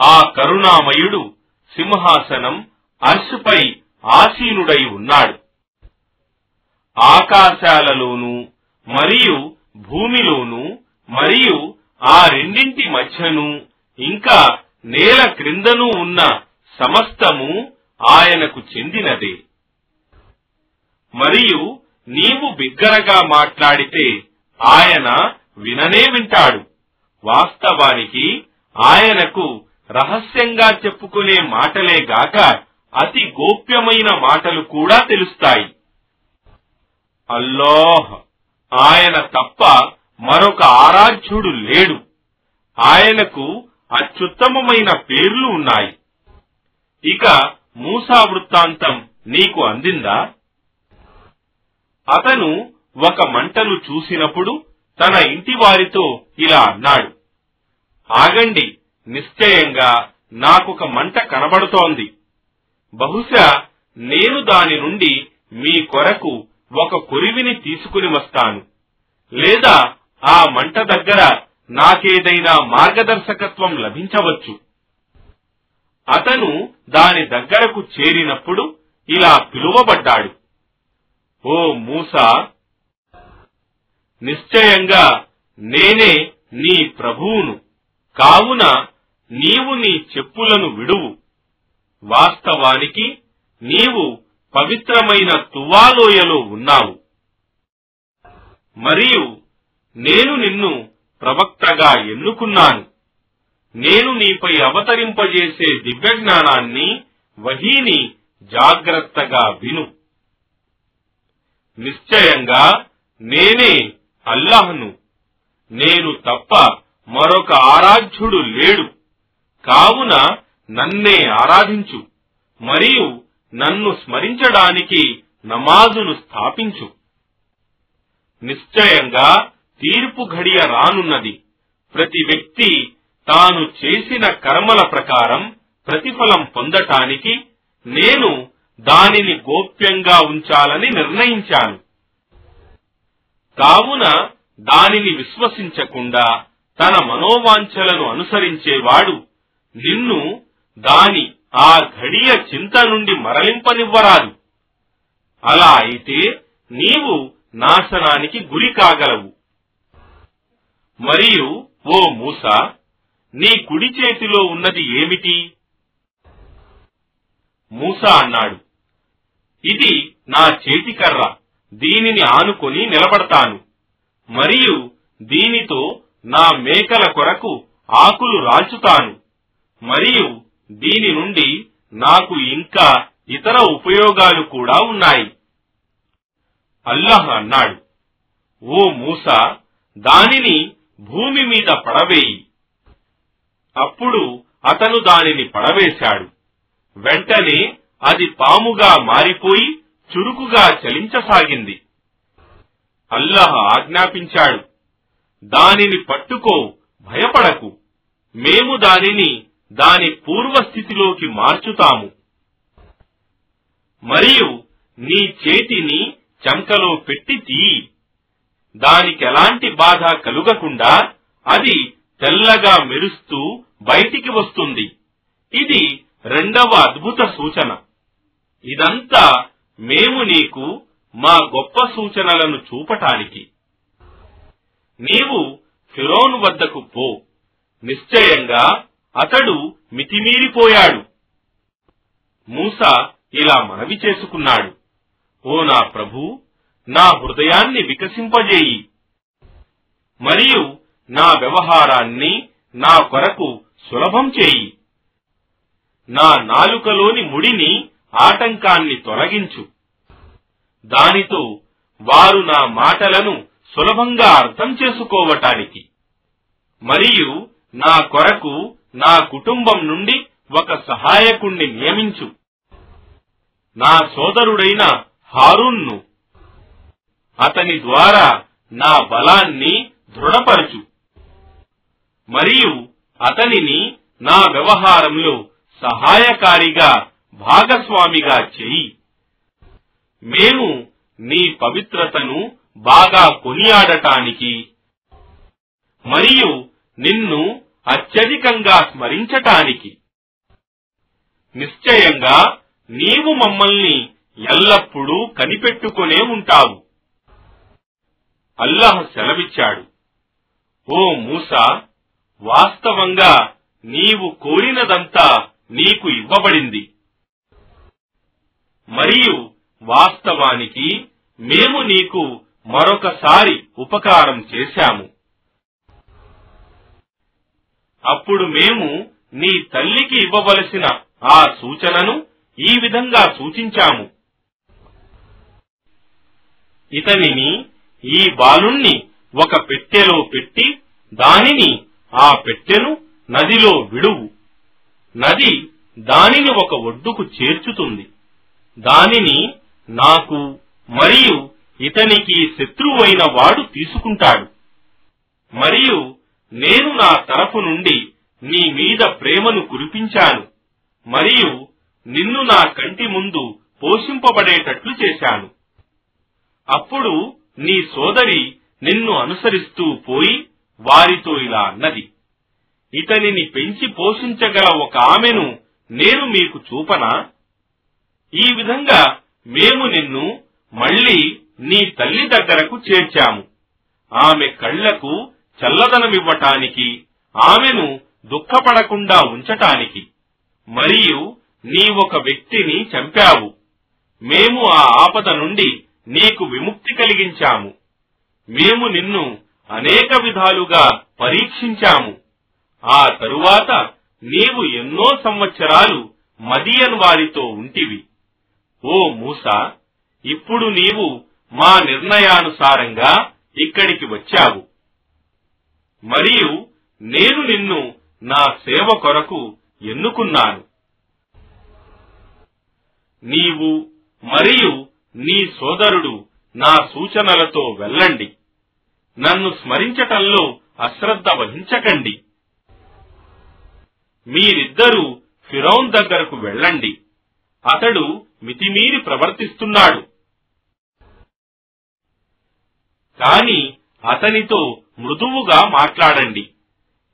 ఆ కరుణామయుడు సింహాసనం అర్షుపై ఆసీనుడై ఉన్నాడు. ఆకాశాలలోనూ మరియు భూమిలోనూ మరియు ఆ రెండింటి మధ్యను ఇంకా నేల క్రిందను ఉన్న సమస్తము ఆయనకు చెందినదే. మరియు నీవు బిగ్గరగా మాట్లాడితే ఆయన విననే వింటాడు. వాస్తవానికి ఆయనకు రహస్యంగా చెప్పుకునే మాటలే గాక అతి గోప్యమైన మాటలు కూడా తెలుస్తాయి. అల్లాహ్. ఆయన తప్ప మరొక ఆరాధ్యుడు లేడు. ఆయనకు అత్యుత్తమమైన పేర్లు ఉన్నాయి. ఇక మూసా వృత్తాంతం నీకు అందిందా? అతను ఒక మంటను చూసినప్పుడు తన ఇంటి వారితో ఇలా అన్నాడు. ఆగండి నిశ్చయంగా నాకొక మంట కనబడుతోంది. బహుశా నేను దాని నుండి మీ కొరకు ఒక కొరివిని తీసుకుని వస్తాను. లేదా ఆ మంట దగ్గర నాకేదైనా మార్గదర్శకత్వం లభించవచ్చు. అతను దాని దగ్గరకు చేరినప్పుడు ఇలా పిలువబడ్డాడు. ఓ మూసా! నిశ్చయంగా నేనే నీ ప్రభువును. కావున నీవు నీ చెప్పులను విడువు. వాస్తవానికి నీవు పవిత్రమైన తువాలోయలో ఉన్నావు. మరియు నేను నిన్ను ప్రవక్తగా ఎన్నుకున్నాను. నేను నీపై అవతరింపజేసే దివ్యజ్ఞానాన్ని వహీని జాగ్రత్తగా విను. నిశ్చయంగా నేనే అల్లాహ్ను. నేను తప్ప మరొక ఆరాధ్యుడు లేడు. కావున నన్నే ఆరాధించు. మరియు నన్ను స్మరించడానికి నమాజును స్థాపించు. నిశ్చయంగా తీర్పు ఘడియ రానున్నది. ప్రతి వ్యక్తి తాను చేసిన కర్మల ప్రకారం ప్రతిఫలం పొందటానికి నేను దానిని గోప్యంగా ఉంచాలని నిర్ణయించాను. కావున దానిని విశ్వసించకుండా తన మనోవాంఛలను అనుసరించేవాడు నిన్ను దాని ఆ ఘడియ చింత నుండి మరలింపనివ్వరాదు. అలా అయితే నీవు నాశనానికి గురి కాగలవు. మరియు ఓ మూస నీ కుడి చేతిలో ఉన్నది ఏమిటి? మూస అన్నాడు ఇది నా చేతికర్ర దీనిని ఆనుకొని నిలబడతాను. మరియు దీనితో నా మేకల కొరకు ఆకులు రాల్చుతాను. మరియు దీని నుండి నాకు ఇంకా ఇతర ఉపయోగాలు కూడా ఉన్నాయి. అల్లాహ్ అన్నాడు ఓ మూస దానిని భూమి మీద పడవేయి. అప్పుడు అతను దానిని పడవేశాడు. వెంటనే అది పాముగా మారిపోయి చురుకుగా చలించసాగింది. అల్లాహ్ ఆజ్ఞాపించాడు దానిని పట్టుకో భయపడకు. మేము దానిని దాని పూర్వస్థితిలోకి మార్చుతాము. మరియు నీ చేతిని చంకలో పెట్టి తీయి. దానికెలాంటి బాధ కలుగకుండా అది తెల్లగా మెరుస్తూ బయటికి వస్తుంది. ఇది రెండవ అద్భుత సూచన. ఇదంతా మేము నీకు మా గొప్ప సూచనలను చూపటానికి. నీవు ఫిరోన్ వద్దకు పో. నిశ్చయంగా అతడు మితిమీరిపోయాడు. మూస ఇలా మనవి చేసుకున్నాడు. ఓ నా ప్రభు నా హృదయాన్ని వికసింపజేయి. మరియు నా వ్యవహారాన్ని నా కొరకు సులభం చేయి. నా నాలుకలోని ముడిని ఆటంకాన్ని తొలగించు. దానితో వారు నా మాటలను సులభంగా అర్థం చేసుకోవటానికి. మరియు నా కొరకు నా కుటుంబం నుండి ఒక సహాయకుణ్ణి నియమించు. నా సోదరుడైన హారూన్ను అతని ద్వారా నా బలాన్ని దృఢపరచు. మరియు అతనిని నా వ్యవహారంలో సహాయకారిగా భాగస్వామిగా చెయ్యి మేము నీ పవిత్రతను బాగా కొనియాడటానికి మరియు నిన్ను అత్యధికంగా స్మరించటానికి. నిశ్చయంగా నీవు మమ్మల్ని ఎల్లప్పుడూ కనిపెట్టుకునే ఉంటావు. అల్లాహ్ సెలవిచ్చాడు. ఓ మూసా వాస్తవంగా నీవు కోరినదంతా నీకు ఇవ్వబడింది. మరియు వాస్తవానికి మేము నీకు మరొకసారి ఉపకారం చేశాము. అప్పుడు మేము నీ తల్లికి ఇవ్వవలసిన ఆ సూచనను ఈ విధంగా సూచించాము. ఇతనిని ఈ బాలుణ్ణి ఒక పెట్టెలో పెట్టి దానిని ఆ పెట్టెను నదిలో విడువు. నది దానిని ఒక ఒడ్డుకు చేర్చుతుంది. దానిని నాకు మరియు ఇతనికి శత్రువైన వాడు తీసుకుంటాడు. మరియు నేను నా తరపు నుండి నీ మీద ప్రేమను కురిపించాను మరియు నిన్ను నా కంటి ముందు పోషింపబడేటట్లు చేశాను. అప్పుడు నీ సోదరి నిన్ను అనుసరిస్తూ పోయి వారితో ఇలా అన్నది ఇతనిని పెంచి పోషించగల ఒక ఆమెను నేను మీకు చూపనా? ఈ విధంగా మేము నిన్ను మళ్ళీ నీ తల్లి దగ్గరకు చేర్చాము. ఆమె కళ్ళకు చల్లదనమివ్వటానికి ఆమెను దుఃఖపడకుండా ఉంచటానికి. మరియు నీవొక వ్యక్తిని చంపావు. మేము ఆ ఆపద నుండి నీకు విముక్తి కలిగించాము. మేము నిన్ను అనేక విధాలుగా పరీక్షించాము. ఆ తరువాత నీవు ఎన్నో సంవత్సరాలు మదియన్ వారితో ఉంటివి. ఓ మూసా ఇప్పుడు నీవు మా నిర్ణయానుసారంగా ఇక్కడికి వచ్చావు. మరియు నేను నిన్ను నా సేవ కొరకు ఎన్నుకున్నాను. నీవు మరియు నీ సోదరుడు నా సూచనలతో వెళ్ళండి. నన్ను స్మరించటంలో అశ్రద్ధ వహించకండి. మీరిద్దరూ ఫిరౌన్ దగ్గరకు వెళ్ళండి. అతడు మితిమీరి ప్రవర్తిస్తున్నాడు. కాని అతనితో మృదువుగా మాట్లాడండి.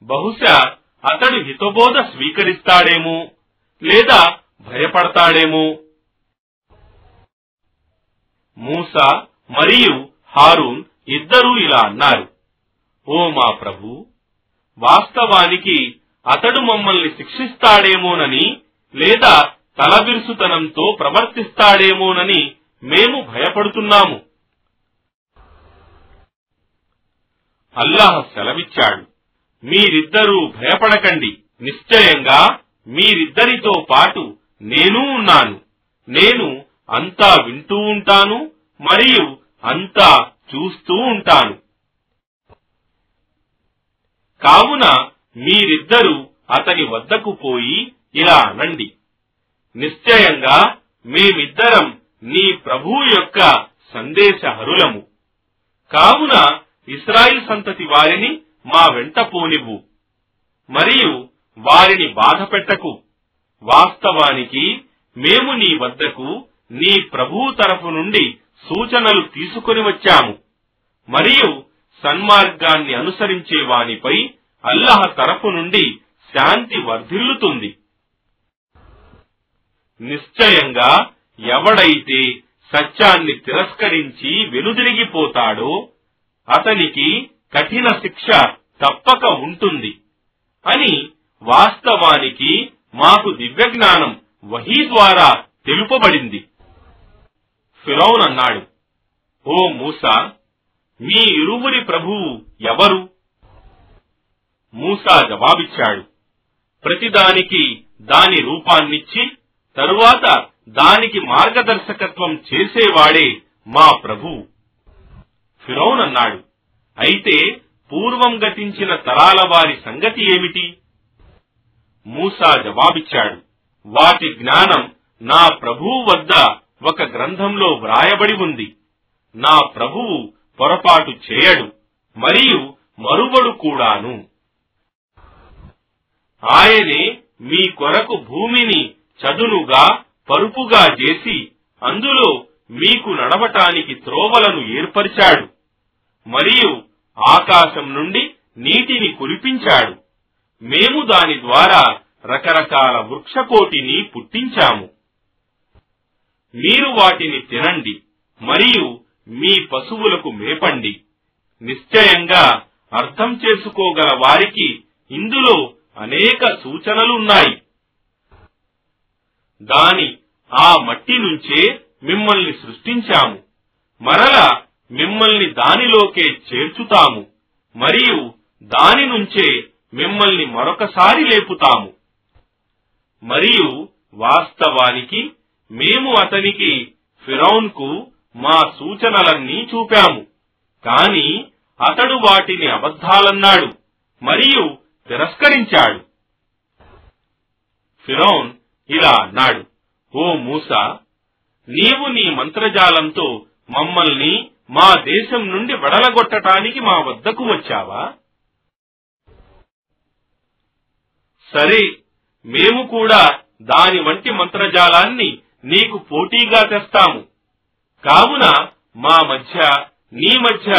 బహుశా అతడు హితబోధ స్వీకరిస్తాడేమో లేదా భయపడతాడేమో. మూసా మరియు హారూన్ ఇద్దరూ ఇలా అన్నారు. ఓ మా ప్రభు వాస్తవానికి అతడు మమ్మల్ని శిక్షిస్తాడేమోనని లేదా తలబిరుసుతనంతో ప్రవర్తిస్తాడేమోనని మేము భయపడుతున్నాము. అల్లాహ్ సెలవిచ్చాడు. మీరిద్దరూ భయపడకండి. నిశ్చయంగా మీరిద్దరితో పాటు నేను ఉన్నాను. నేను అంతా వింటూ ఉంటాను మరియు అంతా చూస్తూ ఉంటాను. కావున మీరిద్దరూ అతని వద్దకు పోయి ఇలా అనండి. నిశ్చయంగా మేమిద్దరం నీ ప్రభువు యొక్క సందేశహరులము. కావున ఇస్రాయిల్ సంతతి వారిని మా వెంట పోనివ్వు. మరియు వారిని బాధపెట్టకు వాస్తవానికి మేము నీ వద్దకు నీ ప్రభువు తరపు నుండి సూచనలు తీసుకొని వచ్చాము. మరియు సన్మార్గాన్ని అనుసరించే వానిపై అల్లహ తరపు నుండి శాంతి వర్ధిల్లుతుంది. నిశ్చయంగా ఎవడైతే సత్యాన్ని తిరస్కరించి వెనుదిరిగిపోతాడో అతనికి కఠిన శిక్ష తప్పక ఉంటుంది అని వాస్తవానికి మాకు దివ్యజ్ఞానం వహీ ద్వారా తెలుపబడింది. ఫిరౌన్ అన్నాడు ఓ మూసా మీ ఇరువురి ప్రభువు ఎవరు? మూసా జవాబిచ్చాడు ప్రతిదానికి దాని రూపాన్నిచ్చి తరువాత దానికి మార్గదర్శకత్వం చేసేవాడే మా ప్రభువు. ఫిరౌన్ అన్నాడు. అయితే పూర్వం గతించిన తరాల వారి సంగతి ఏమిటి? మూసా జవాబిచ్చాడు. వాటి జ్ఞానం నా ప్రభువు వద్ద ఒక గ్రంథంలో వ్రాయబడి ఉంది. నా ప్రభువు పొరపాటు చేయడు మరియు మరువడు కూడాను. ఆయనే మీ కొరకు భూమిని చదునుగా పరుపుగా చేసి అందులో మీకు నడవటానికి త్రోవలను ఏర్పరిచాడు. మరియు ఆకాశం నుండి నీటిని కురిపించాడు. మేము దాని ద్వారా రకరకాల వృక్షకోటిని పుట్టించాము. మీరు వాటిని తినండి మరియు మీ పశువులకు మేపండి. నిశ్చయంగా అర్థం చేసుకోగల వారికి ఇందులో అనేక సూచనలున్నాయి. దాని ఆ మట్టి నుంచే మిమ్మల్ని సృష్టించాము. మరల మిమ్మల్ని దానిలోకే చేర్చుతాము మరియు దాని నుంచే మిమ్మల్ని మరొకసారి లేపుతాము. మరియు వాస్తవానికి మేము అతనికి ఫిరౌన్కు మా సూచనలన్నీ చూపాము కాని అతడు వాటిని అబద్ధాలన్నాడు మరియు తిరస్కరించాడు. ఫిరౌన్ ఇలా అన్నాడు ఓ మూసా నీవు నీ మంత్రజాలంతో మమ్మల్ని మా దేశం నుండి వెడలగొట్టటానికి మా వద్దకు వచ్చావా? సరే మేము కూడా దాని వంటి మంత్రజాలాన్ని నీకు పోటీగా తెస్తాము. కావున మా మధ్య నీ మధ్య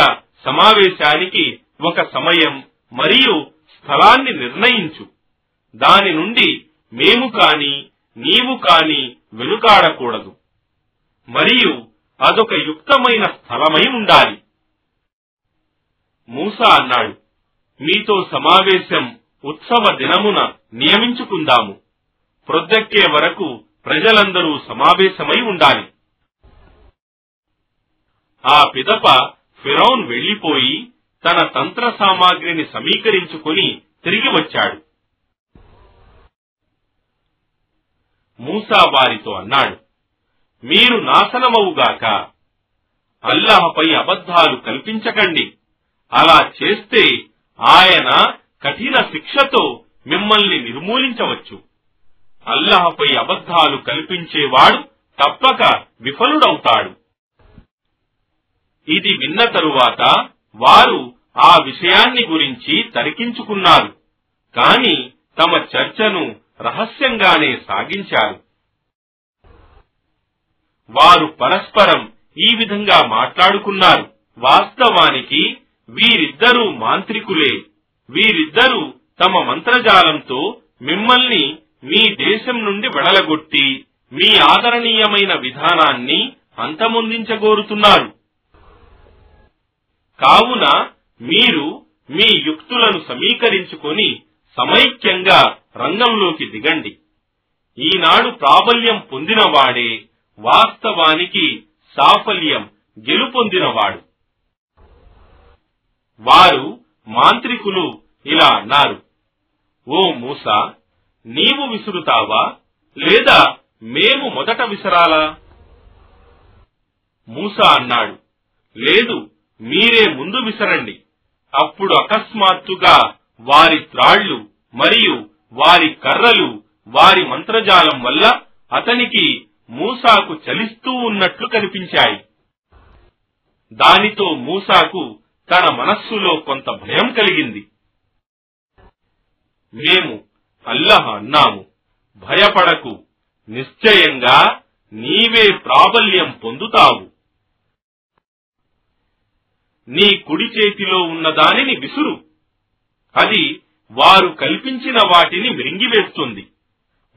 సమావేశానికి ఒక సమయం మరియు స్థలాన్ని నిర్ణయించు. దాని నుండి మేము కాని నీవు కాని వెనుకాడకూడదు. మరియు అదొక యుక్తమైన స్థలమై ఉండాలి. మూసా అన్నాడు మీతో సమావేశం ఉత్సవ దినమున నియమించుకుందాము. ప్రొద్దెక్కే వరకు ప్రజలందరూ సమావేశమై ఉండాలి. ఆ పిదప ఫిరౌన్ వెళ్ళిపోయి తన తంత్ర సామాగ్రిని సమీకరించుకుని తిరిగి వచ్చాడు. మూసా వారితో అన్నాడు మీరు నాశనమవుగాక. అల్లాహపై అబద్ధాలు కల్పించకండి. అలా చేస్తే ఆయన కఠిన శిక్షతో మిమ్మల్ని నిర్మూలించవచ్చు. అల్లాహపై అబద్ధాలు కల్పించేవాడు తప్పక విఫలుడవుతాడు. ఇది విన్న తరువాత వారు ఆ విషయాన్ని గురించి తరికించుకున్నారు. కాని తమ చర్చను రహస్యంగానే సాగించారు. వారు పరస్పరం ఈ విధంగా మాట్లాడుకున్నారు. వాస్తవానికి వీరిద్దరూ మాంత్రికులే. వీరిద్దరూ తమ మంత్రజాలంతో మిమ్మల్ని మీ దేశం నుండి వెడలగొట్టి మీ ఆదరణీయమైన విధానాన్ని అంతమొందించగోరుతున్నారు. కావున మీరు మీ యుక్తులను సమీకరించుకొని సమైక్యంగా రంగంలోకి దిగండి. ఈనాడు ప్రాబల్యం పొందినవాడే వాస్తవానికి సాఫల్యం గెలుపొందినవాడు. వారు మాంత్రికులు ఇలా అన్నారు. ఓ మూసా నీవు విసురుతావా? లేదా మేము మొదట విసరాలా? మూసా అన్నాడు. లేదు మీరే ముందు విసరండి. అప్పుడు అకస్మాత్తుగా వారి త్రాళ్ళు మరియు వారి కర్రలు వారి మంత్రజాలం వల్ల అతనికి మూసాకు చలిస్తూ ఉన్నట్లు కనిపించాయి. దానితో మూసాకు తన మనస్సులో కొంత భయం కలిగింది. మేము అల్లహ అన్నాము భయపడకు నిశ్చయంగా నీవే ప్రాబల్యం పొందుతావు. నీ కుడి చేతిలో ఉన్న దానిని విసురు. అది వారు కల్పించిన వాటిని మృంగివేస్తుంది.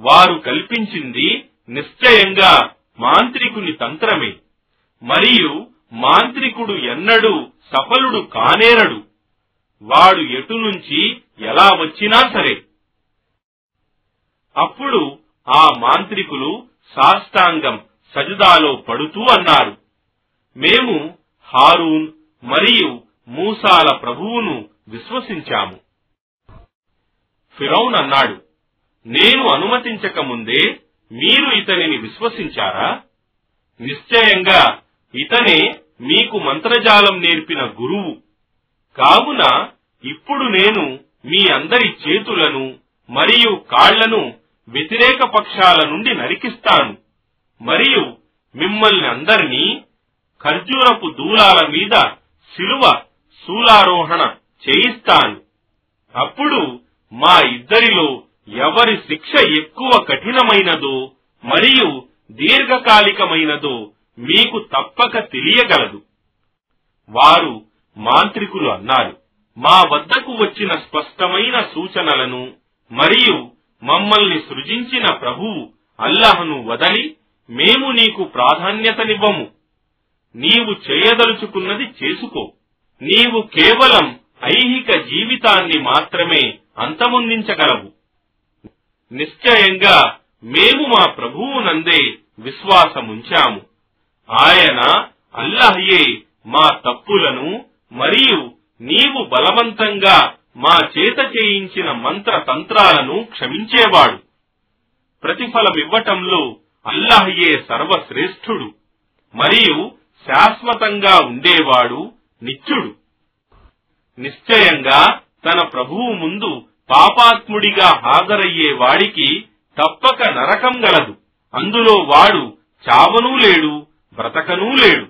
వారు కల్పించింది నిశ్చయంగా మాంత్రికుని తంత్రమే. మరియు మాంత్రికుడు ఎన్నడూ సఫలుడు కానేరడు వాడు ఎటు నుంచి ఎలా వచ్చినా సరే. అప్పుడు ఆ మాంత్రికులు సాష్టాంగం సజదాలో పడుతూ అన్నారు మేము హారూన్ మరియు మూసాల ప్రభువును విశ్వసించాము. ఫిరౌన్ అన్నాడు నేను అనుమతించక ముందే మీరు ఇతనిని విశ్వసించారా? నిశ్చయంగా ఇతనే మీకు మంత్రజాలం నేర్పిన గురువు. కావున ఇప్పుడు నేను మీ అందరి చేతులను మరియు కాళ్ళను వ్యతిరేక పక్షాల నుండి నరికిస్తాను. మరియు మిమ్మల్ని అందరినీ ఖర్జూరపు దూలాల మీద శిలువ శూలారోహణ చేయిస్తాను. అప్పుడు మా ఇద్దరిలో ఎవరి శిక్ష ఎక్కువ కఠినమైనదో మరియు దీర్ఘకాలికమైనదో మీకు తప్పక తెలియగలదు. వారు మాంత్రికులు అన్నారు మా వద్దకు వచ్చిన స్పష్టమైన సూచనలను మరియు మమ్మల్ని సృజించిన ప్రభువు అల్లహను వదలి మేము నీకు ప్రాధాన్యతనివ్వము. నీవు చేయదలుచుకున్నది చేసుకో. నీవు కేవలం ఐహిక జీవితాన్ని మాత్రమే అంతమొందించగలవు. నిశ్చయంగా మేము మా ప్రభువునందే విశ్వాసముంచాము. ఆయన అల్లహయే మా తప్పులను మరియు నీవు బలవంతంగా మా చేత చేయించిన మంత్ర తంత్రాలను క్షమించేవాడు. ప్రతిఫలమివ్వటంలో అల్లాహయే సర్వశ్రేష్ఠుడు మరియు శాశ్వతంగా ఉండేవాడు నిత్యుడు. నిశ్చయంగా తన ప్రభువు ముందు పాపాత్ముడిగా హాజరయ్యే వాడికి తప్పక నరకం గలదు. అందులో వాడు చావనూ లేడు బ్రతకనూ లేడు.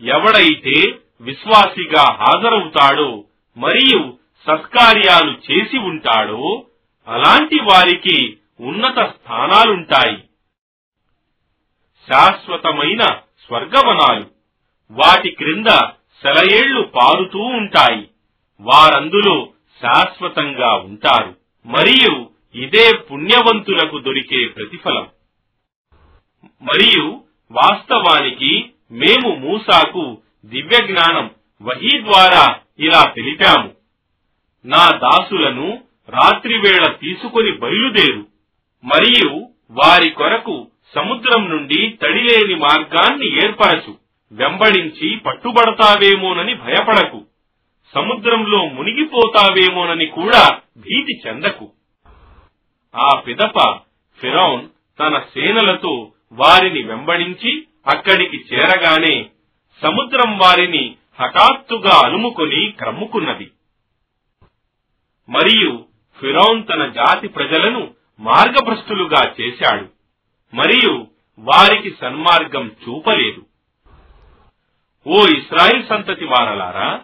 ఎవడైతే విశ్వాసిగా హాజరవుతాడో మరియు సత్కార్యాలు చేసి ఉంటాడో అలాంటి వారికి ఉన్నత స్థానాలుంటాయి. శాశ్వతమైన స్వర్గవనాలు. వాటి క్రింద సెలయేళ్ళు పారుతూ ఉంటాయి. వారందులో శాశ్వతంగా ఉంటారు. మరియు ఇదే పుణ్యవంతులకు దొరికే ప్రతిఫలం. మరియు వాస్తవానికి మేము మూసాకు దివ్య జ్ఞానం వహీ ద్వారా ఇలా తెలిపాము. నా దాసులను రాత్రివేళ తీసుకొని బయలుదేరు. మరియు వారి కొరకు సముద్రం నుండి తడిలేని మార్గాన్ని ఏర్పరచు. వెంబడించి పట్టుబడతావేమోనని భయపడకు. సముద్రంలో మునిగిపోతావేమోనని కూడా భీతి చెందకు. ఆ పిదప ఫిరౌన్ తన సేనలతో వారిని వెంబడించి అక్కడికి చేరగానే సముద్రం వారిని హఠాత్తుగా అలుముకొని క్రమ్ముకున్నది. మరియు ఫిరౌన్ తన జాతి ప్రజలను మార్గభ్రష్టులుగా చేశాడు. మరియు వారికి సన్మార్గం చూపలేదు. ఓ ఇస్రాయిల్ సంతతి వారలారా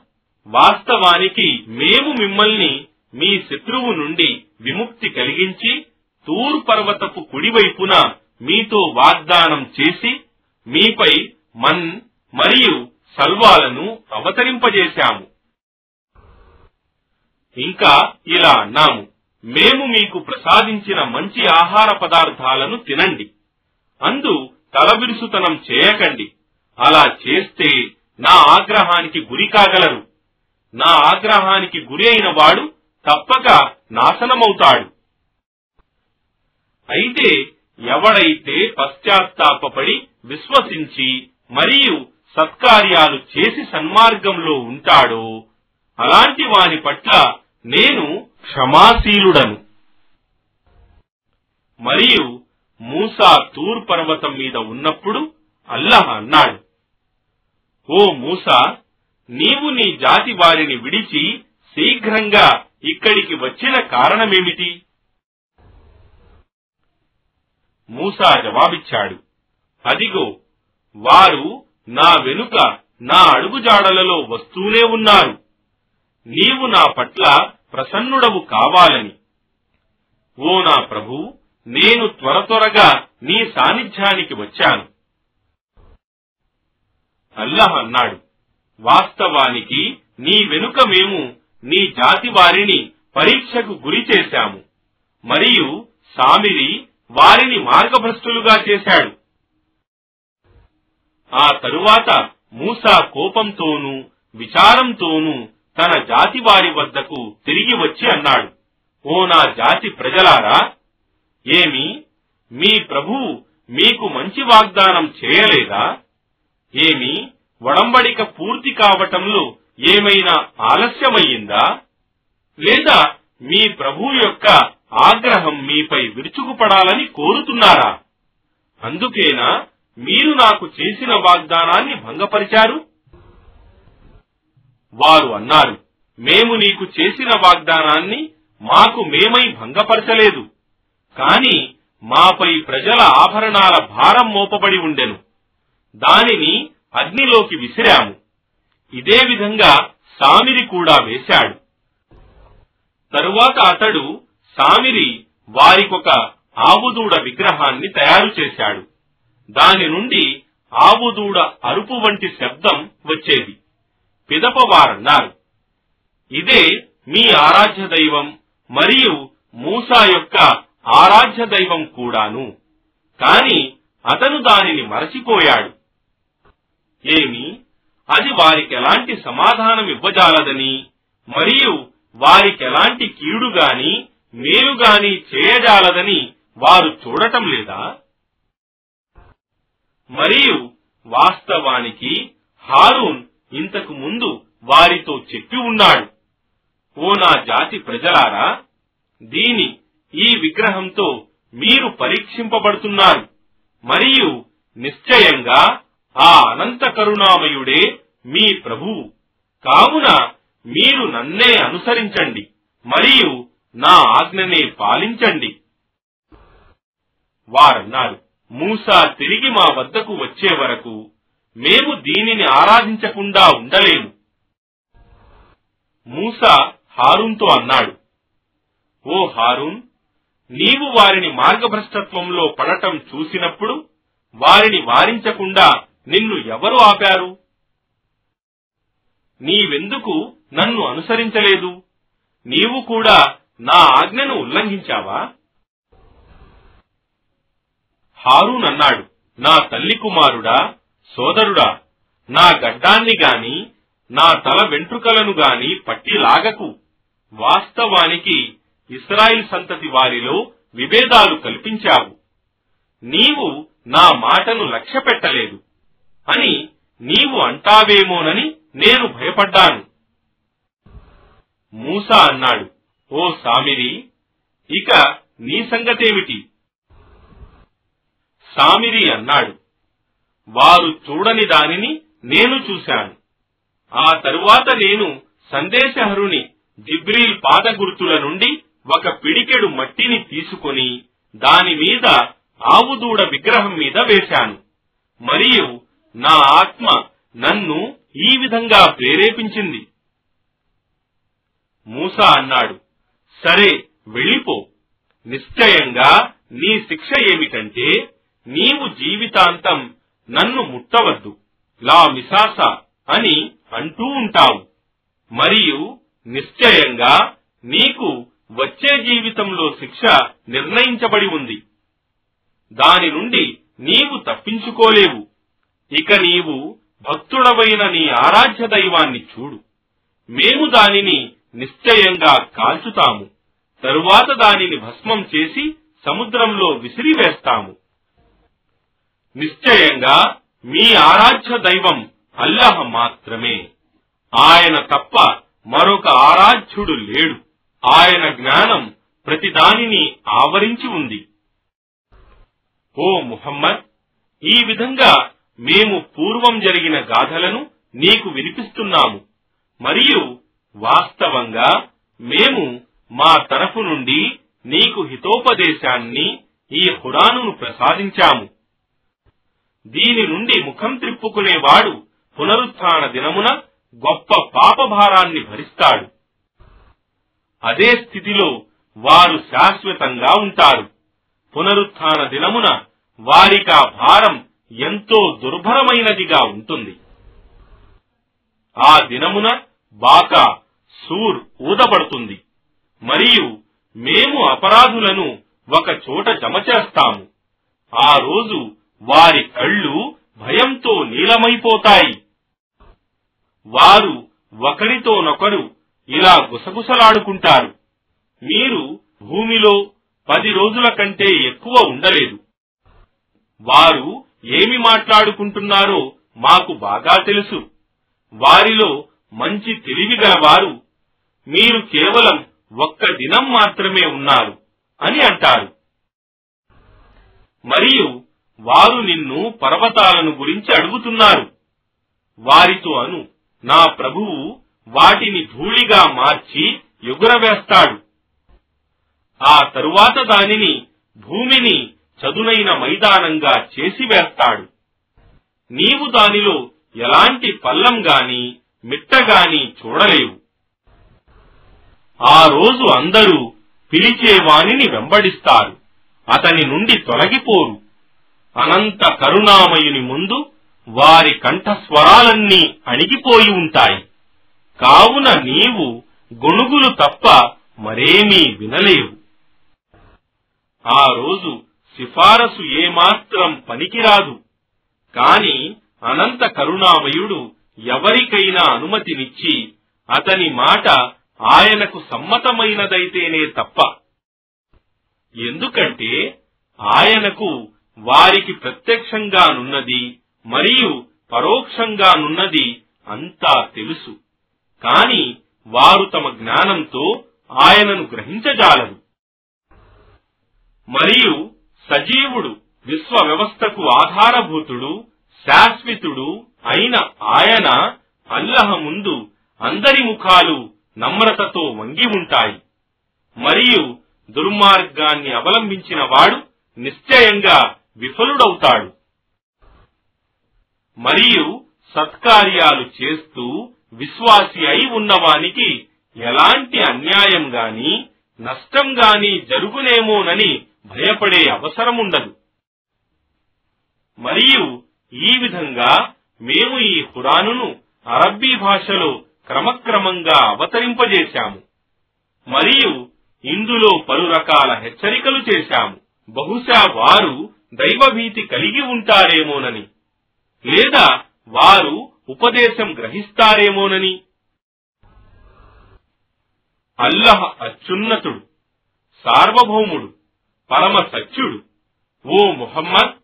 వాస్తవానికి మేము మిమ్మల్ని మీ శత్రువు నుండి విముక్తి కలిగించి తూర్ పర్వతపు కుడివైపున మీతో వాగ్దానం చేసి మీపై మన్ మరియు సల్వాలను అవతరింపజేశాము. ఇంకా ఇలా అన్నాము. మేము మీకు ప్రసాదించిన మంచి ఆహార పదార్థాలను తినండి. అందు తలబిరుసుతనం చేయకండి. అలా చేస్తే నా ఆగ్రహానికి గురి కాగలరు. నా ఆగ్రహానికి గురి అయిన వాడు తప్పక నాశనమవుతాడు. అయితే ఎవడైతే పశ్చాత్తాపపడి విశ్వసించి మరియు సత్కార్యాలు చేసి సన్మార్గంలో ఉంటాడో అలాంటి వాని పట్ల నేను క్షమాశీలుడను. మరియు మూసా తూర్ పర్వతం మీద ఉన్నప్పుడు అల్లహ అన్నాడు ఓ మూసా నీవు నీ జాతి వారిని విడిచి శీఘ్రంగా ఇక్కడికి వచ్చిన కారణమేమిటి? మూసా జవాబిచ్చాడు. అదిగో వారు నా వెనుక నా అడుగుజాడలలో వస్తూనే ఉన్నారు. నీవు నా పట్ల ప్రసన్నుడవు కావాలని. ఓ నా ప్రభు నేను త్వర త్వరగా నీ సాన్నిధ్యానికి వచ్చాను. అల్లాహ్ అన్నాడు. వాస్తవానికి నీ వెనుక మేము నీ జాతి వారిని పరీక్షకు గురి చేశాము. మరియు సామిరి వారిని మార్గభ్రష్టులుగా చేశాడు. ఆ తరువాత మూసా కోపంతోనూ విచారంతోనూ తన జాతి వారి వద్దకు తిరిగి వచ్చి అన్నాడు. ఓ నా జాతి ప్రజలారా ఏమి మీ ప్రభు మీకు మంచి వాగ్దానం చేయలేదా? ఏమి వడంబడిక పూర్తి కావటంలో ఏమైనా ఆలస్యమయ్యిందా? లేదా మీ ప్రభు యొక్క ఆగ్రహం మీపై విరుచుకుపడాలని కోరుతున్నారా? అందుకేనా మీరు నాకు చేసిన వాగ్దానాన్ని భంగపరిచారు? వారు అన్నారు మేము నీకు చేసిన వాగ్దానాన్ని మాకు మేమై భంగపరచలేదు. కాని మాపై ప్రజల ఆభరణాల భారం మోపబడి ఉండెను. దానిని అగ్నిలోకి విసిరాము. ఇదే విధంగా సామిరి కూడా వేశాడు. తరువాత అతడు సామిరి వారికొక ఆవుదూడ విగ్రహాన్ని తయారు చేశాడు. దాని నుండి ఆవుదూడ అరుపు వంటి శబ్దం వచ్చేది. పిదపవారన్నారు ఇదే మీ ఆరాధ్య దైవం మరియు మూసా యొక్క ఆరాధ్య దైవం కూడాను. కాని అతను దానిని మరచిపోయాడు. ఏమి? అది వారికెలాంటి సమాధానం ఇవ్వజాలదని మరియు వారికెలాంటి కీడు గాని మేలు గాని చేయజాలదని వారు చూడటం లేదా? మరియు వాస్తవానికి హారూన్ ఇంతకు ముందు వారితో చెప్పి ఉన్నాడు. ఓ నా జాతి ప్రజలారా దీని ఈ విగ్రహంతో మీరు పరీక్షింపబడుతున్నారు. మరియు నిశ్చయంగా ఆ అనంత కరుణామయుడే మీ ప్రభువు కావున మీరు నన్నే అనుసరించండి మరియు నా ఆజ్ఞనే పాలించండి. వారన్నారు మూసా తిరిగి మా వద్దకు వచ్చే వరకు మేము దీనిని ఆరాధించకుండా ఉండలేము. మూసా హారూన్తో అన్నాడు ఓ హారూన్ నీవు వారిని మార్గభ్రష్టత్వంలో పడటం చూసినప్పుడు వారిని వారించకుండా నిన్ను ఎవరు ఆపారు? నీవెందుకు నన్ను అనుసరించలేదు? నీవు కూడా నా ఆజ్ఞను ఉల్లంఘించావా? హారూన్ అన్నాడు నా తల్లి కుమారుడా సోదరుడా నా గడ్డాన్ని గాని నా తల వెంట్రుకలను గాని పట్టి లాగకు. వాస్తవానికి ఇస్రాయిల్ సంతతి వారిలో విభేదాలు కల్పించావు. నీవు నా మాటను లక్ష్య పెట్టలేదు అని నీవు అంటావేమోనని నేను భయపడ్డాను. మూసా అన్నాడు ఓ సామిరి ఇక నీ సంగతేమిటి? సామిరి అన్నాడు వారు చూడని దానిని నేను చూశాను. ఆ తరువాత నేను సందేశహరుని జిబ్రీల్ పాద గుర్తుల నుండి ఒక పిడికెడు మట్టిని తీసుకొని దాని మీద ఆవుదూడ విగ్రహం మీద వేశాను. మరియు నా ఆత్మ నన్ను ఈ విధంగా ప్రేరేపించింది. మూసా అన్నాడు సరే వెళ్ళిపో. నిశ్చయంగా నీ శిక్ష ఏమిటంటే నీవు జీవితాంతం నన్ను ముట్టవద్దు. లా మిసాస అని అంటూ ఉంటావు. మరియు నిశ్చయంగా నీకు వచ్చే జీవితంలో శిక్ష నిర్ణయించబడి ఉంది. దాని నుండి నీవు తప్పించుకోలేవు. ఇక నీవు భక్తుడవైన నీ ఆరాధ్య దైవాన్ని చూడు. మేము దానిని నిశ్చయంగా కాల్చుతాము. తరువాత దానిని భస్మం చేసి సముద్రంలో విసిరివేస్తాము. నిశ్చయంగా మీ ఆరాధ్య దైవం అల్లహ మాత్రమే. ఆయన తప్ప మరొక ఆరాధ్యుడు లేడు. ఆయన జ్ఞానం ప్రతిదానిని ఆవరించి ఉంది. ఓ ముహమ్మద్ ఈ విధంగా మేము పూర్వం జరిగిన గాథలను నీకు వినిపిస్తున్నాము. మరియు వాస్తవంగా మేము మా తరఫు నుండి నీకు హితోపదేశాన్ని ఈ హురాను ప్రసాదించాము. దీని నుండి ముఖం త్రిప్పుకునేవాడు పునరుత్న దినమున గొప్ప పాపభారాన్ని భరిస్తాడు. అదే స్థితిలో వారు శాశ్వతంగా ఉంటారు. పునరుత్న దినమున వారికా భారం ఎంతో దుర్భరమైనదిగా ఉంటుంది. ఆ దినమున బాకా సూర్ ఊదబడుతుంది. మరియు మేము అపరాధులను ఒక చోట జమ చేస్తాము. ఆ రోజు వారి కళ్ళు భయంతో నీలమైపోతాయి. వారు ఒకరితోనొకరు ఇలా గుసగుసలాడుకుంటారు. మీరు భూమిలో పది రోజుల కంటే ఎక్కువ ఉండలేదు. వారు ఏమి మాట్లాడుకుంటున్నారో మాకు బాగా తెలుసు. వారిలో మంచి తెలివి గలవారు మీరు కేవలం ఒక్క దినం మాత్రమే ఉన్నారు అని అంటారు. మరియు వారు నిన్ను పర్వతాలను గురించి అడుగుతున్నారు. వారితో అను నా ప్రభువు వాటిని ధూళిగా మార్చి ఎగురవేస్తాడు. ఆ తరువాత దానిని భూమిని చదునైన మైదానంగా చేసి వేస్తాడు. నీవు దానిలో ఎలాంటి పల్లం గాని మిట్టగాని చూడలేవు. ఆ రోజు అందరూ పిలిచేవానిని వెంబడిస్తారు. అతని నుండి తొలగిపోరు. అనంత కరుణామయుని ముందు వారి కంఠస్వరాలన్నీ అణిగిపోయి ఉంటాయి. కావున నీవు గొణుగులు తప్ప మరేమీ వినలేవు. ఆ రోజు సిఫారసు ఏమాత్రం పనికిరాదు. కాని అనంత కరుణామయుడు ఎవరికైనా అనుమతినిచ్చి అతని మాట ఆయనకు సమ్మతమైనదైతేనే తప్ప. ఎందుకంటే ఆయనకు వారికి ప్రత్యక్షంగానున్నది మరియు పరోక్షంగానున్నది అంతా తెలుసు. కాని వారు తమ జ్ఞానంతో ఆయనను గ్రహించజాలరు. మరియు సజీవుడు విశ్వ వ్యవస్థకు ఆధారభూతుడు శాశ్వతుడు అయిన ఆయన అల్లహ ముందు అందరి ముఖాలు నమ్రతతో వంగి ఉంటాయి. మరియు దుర్మార్గాన్ని అవలంబించిన వాడు నిశ్చయంగా విఫలుడవుతాడు. మరియు సత్కార్యాలు చేస్తూ విశ్వాసి అయి ఉన్నవానికి ఎలాంటి అన్యాయం గాని నష్టం గాని జరుగునేమోనని భయపడే అవసరముండదు. మరియు ఈ విధంగా మేము ఈ ఖురానును అరబ్బీ భాషలో క్రమక్రమంగా అవతరింపజేశాము. మరియు ఇందులో పలు రకాల హెచ్చరికలు చేశాము. బహుశా వారు దైవభీతి కలిగి ఉంటారేమోనని లేదా వారు ఉపదేశం గ్రహిస్తారేమోనని. అల్లహ అత్యున్నతుడు సార్వభౌముడు పరమ సత్యుడు. ఓ ముహమ్మద్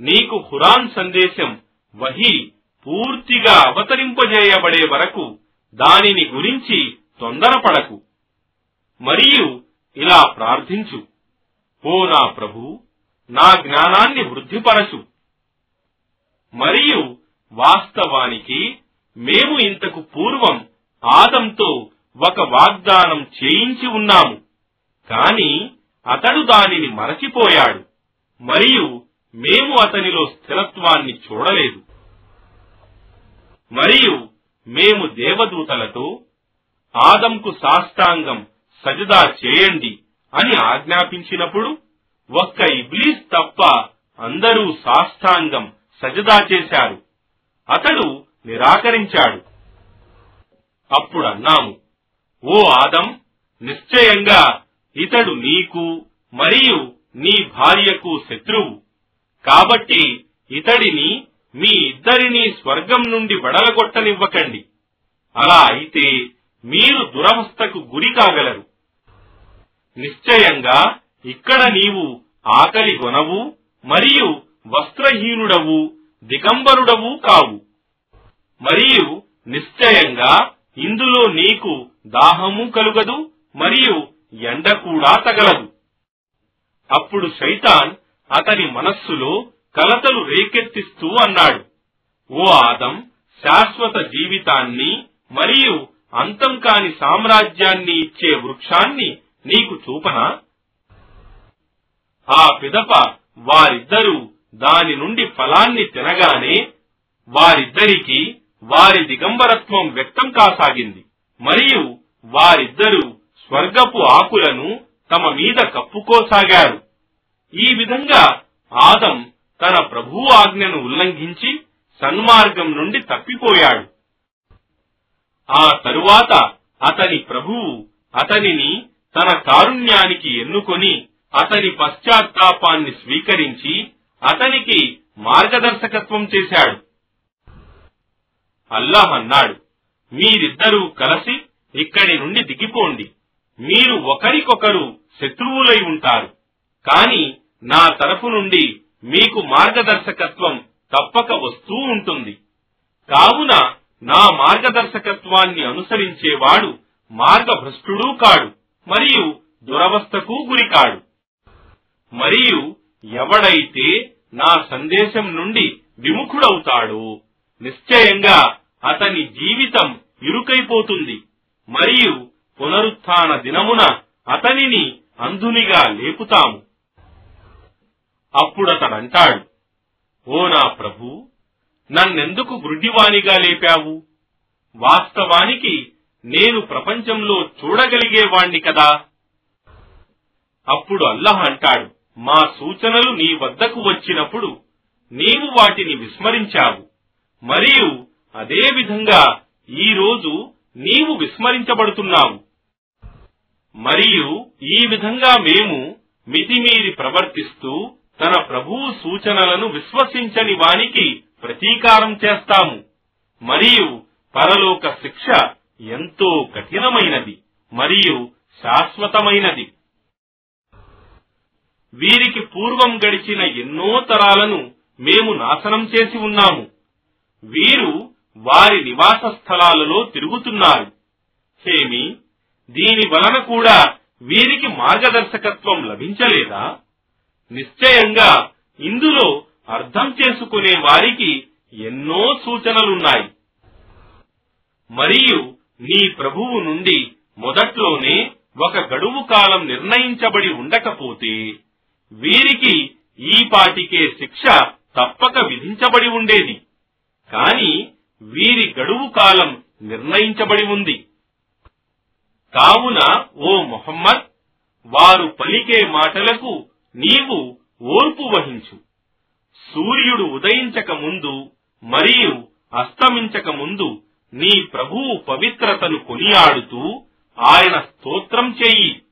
నీకు ఖురాన్ సందేశం వహీ పూర్తిగా అవతరింపజేయబడే వరకు దానిని గురించి తొందరపడకు. మరియు ఇలా ప్రార్థించు. ఓ నా ప్రభు నా జ్ఞానాన్ని వృద్ధిపరచు. మరియు వాస్తవానికి మేము ఇంతకు పూర్వం ఆదంతో ఒక వాగ్దానం చేయించి ఉన్నాము. కాని అతడు దానిని మరచిపోయాడు. మరియు మేము అతనిలో స్థిరత్వాన్ని చూడలేదు. మరియు మేము దేవదూతలతో ఆదంకు సాష్టాంగం సజదా చేయండి అని ఆజ్ఞాపించినప్పుడు ఒక్క ఇబ్లీస్ తప్ప అందరూ సాష్టాంగం సజదా చేశారు. అతడు నిరాకరించాడు. అప్పుడు అన్నాము ఓ ఆదం నిశ్చయంగా ఇతడు నీకు మరియు నీ భార్యకు శత్రువు. కాబట్టి ఇతడిని మీ ఇద్దరిని స్వర్గం నుండి వెడలగొట్టనివ్వకండి. అలా అయితే మీరు దురవస్థకు గురి కాగలరు. నిశ్చయంగా ఇక్కడ నీవు ఆకలి గొనవు మరియు వస్త్రహీనుడవు దిగంబరుడవు కావు. మరియు నిశ్చయంగా ఇందులో నీకు దాహము కలుగదు మరియు ఎండ కూడా తగలదు. అప్పుడు శైతాన్ అతని మనస్సులో కలతలు రేకెత్తిస్తూ అన్నాడు. ఓ ఆదం శాశ్వత జీవితాన్ని మరియు అంతం కాని సామ్రాజ్యాన్ని ఇచ్చే వృక్షాన్ని నీకు చూపనా? ఆ పిదప వారిద్దరూ దాని నుండి ఫలాన్ని తినగానే వారిద్దరికి వారి దిగంబరత్వం వ్యక్తం కాసాగింది. మరియు వారిద్దరూ స్వర్గపు ఆకులను తమ మీద కప్పుకోసాగారు. ఈ విధంగా ఆదం తన ప్రభు ఆజ్ఞను ఉల్లంఘించి సన్మార్గం నుండి తప్పిపోయాడు. ఆ తరువాత అతని ప్రభువు అతనిని తన కారుణ్యానికి ఎన్నుకొని అతని పశ్చాత్తాపాన్ని స్వీకరించి అతనికి మార్గదర్శకత్వం చేశాడు. అల్లాహ్ అన్నాడు మీరిద్దరూ కలిసి ఇక్కడి నుండి దిగిపోండి. మీరు ఒకరికొకరు శత్రువులై ఉంటారు. కాని నా తరపు నుండి మీకు మార్గదర్శకత్వం తప్పక వస్తూ ఉంటుంది. కావున నా మార్గదర్శకత్వాన్ని అనుసరించేవాడు మార్గభ్రష్టుడూ కాడు మరియు దురవస్థకు గురికాడు. మరియు ఎవడైతే నా సందేశం నుండి విముఖుడవుతాడో నిశ్చయంగా అతని జీవితం ఇరుకైపోతుంది మరియు పునరుత్థాన దినమున అతనిని అంధునిగా లేపుతాము. అప్పుడతడంటాడు ఓ నా ప్రభు నన్నెందుకు గుడ్డివానిగా లేపావు? వాస్తవానికి నేను ప్రపంచంలో చూడగలిగేవాణ్ణి కదా. అప్పుడు అల్లహ అంటాడు మా సూచనలు నీ వద్దకు వచ్చినప్పుడు నీవు వాటిని విస్మరించావు. మరియు అదేవిధంగా ఈరోజు నీవు విస్మరించబడుతున్నావు. మరియు ఈ విధంగా మేము మితిమీరి ప్రవర్తిస్తూ తన ప్రభువు సూచనలను విశ్వసించని వానికి ప్రతీకారం చేస్తాము. మరియు పరలోక శిక్ష ఎంతో కఠినమైనది మరియు శాశ్వతమైనది. వీరికి పూర్వం గడిచిన ఎన్నో తరాలను మేము నాశనం చేసి ఉన్నాము. వీరు వారి నివాస స్థలాలలో తిరుగుతున్నారు. హేమి దీని వలన కూడా వీరికి మార్గదర్శకత్వం లభించలేదా? నిశ్చయంగా ఇందులో అర్థం చేసుకునే వారికి ఎన్నో సూచనలున్నాయి. మరియు నీ ప్రభువు నుండి మొదట్లోనే ఒక గడువు కాలం నిర్ణయించబడి ఉండకపోతే వీరికి ఈ పాటికే శిక్ష తప్పక విధించబడి ఉండేది. కాని వీరి గడువు కాలం నిర్ణయించబడి ఉంది. కావున ఓ మొహమ్మద్ వారు పలికే మాటలకు నీవు ఓర్పు వహించు. సూర్యుడు ఉదయించక ముందు మరియు అస్తమించక ముందు నీ ప్రభువు పవిత్రతను కొనియాడుతూ ఆయన స్తోత్రం చెయ్యి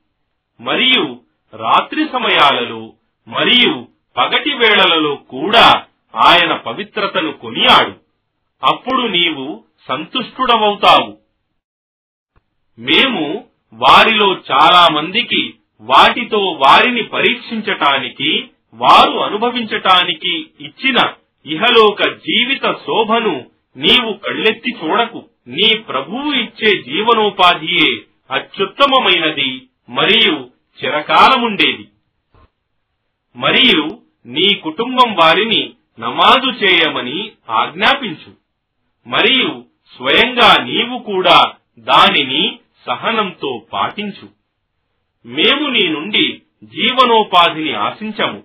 మరియు రాత్రి సమయాలలో మరియు పగటి వేళలలో కూడా ఆయన పవిత్రతను కొనియాడు. అప్పుడు నీవు సంతుష్టుడవవుతావు. మేము వారిలో చాలా మందికి వాటితో వారిని పరీక్షించటానికి వారు అనుభవించటానికి ఇచ్చిన ఇహలోక జీవిత శోభను నీవు కళ్ళెత్తి చూడకు. నీ ప్రభువు ఇచ్చే జీవనోపాధియే అత్యుత్తమమైనది మరియు చిరకాలముండేది. మరియు నీ కుటుంబం వారిని నమాజు చేయమని ఆజ్ఞాపించు. మరియు స్వయంగా నీవు కూడా దానిని సహనంతో పాటించు. మేము నీ నుండి జీవనోపాధిని ఆశించము.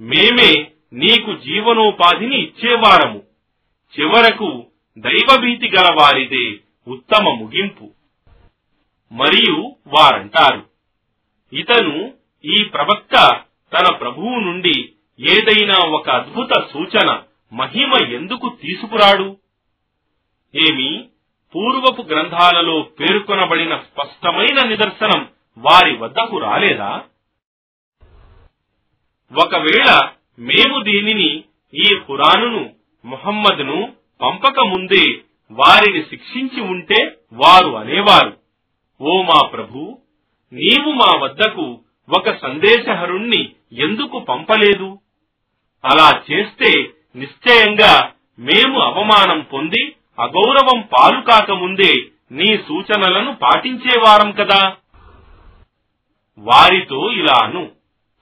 మేమే నీకు జీవనోపాధిని ఇచ్చేవారము. చివరకు దైవభీతి గల వారిదే ఉత్తమ ముగింపు. మరియు వారంటారు ఇతను ఈ ప్రవక్త తన ప్రభువు నుండి ఏదైనా ఒక అద్భుత సూచన మహిమ ఎందుకు తీసుకురాడు? ఏమి పూర్వపు గ్రంథాలలో పేర్కొనబడిన స్పష్టమైన నిదర్శనం వారి వద్దకు రాలేదా? ఒకవేళ మేము దీనిని ఈ ఖురానును ముహమ్మద్ను పంపక ముందే వారిని శిక్షించి ఉంటే వారు అనేవారు. ఓ మా ప్రభు నీవు మా వద్దకు ఒక సందేశహరుణ్ణి ఎందుకు పంపలేదు? అలా చేస్తే నిశ్చయంగా మేము అవమానం పొంది అగౌరవం పాలు కాకముందే నీ సూచనలను పాటించేవారం కదా? వారితో ఇలా అను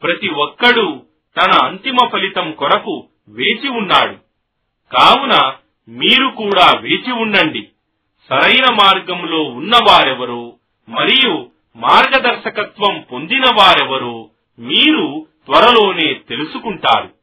ప్రతి ఒక్కడూ తన అంతిమ ఫలితం కొరకు వేచి ఉన్నాడు. కావున మీరు కూడా వేచి ఉండండి. సరైన మార్గంలో ఉన్నవారెవరో మరియు మార్గదర్శకత్వం పొందిన వారెవరో మీరు త్వరలోనే తెలుసుకుంటారు.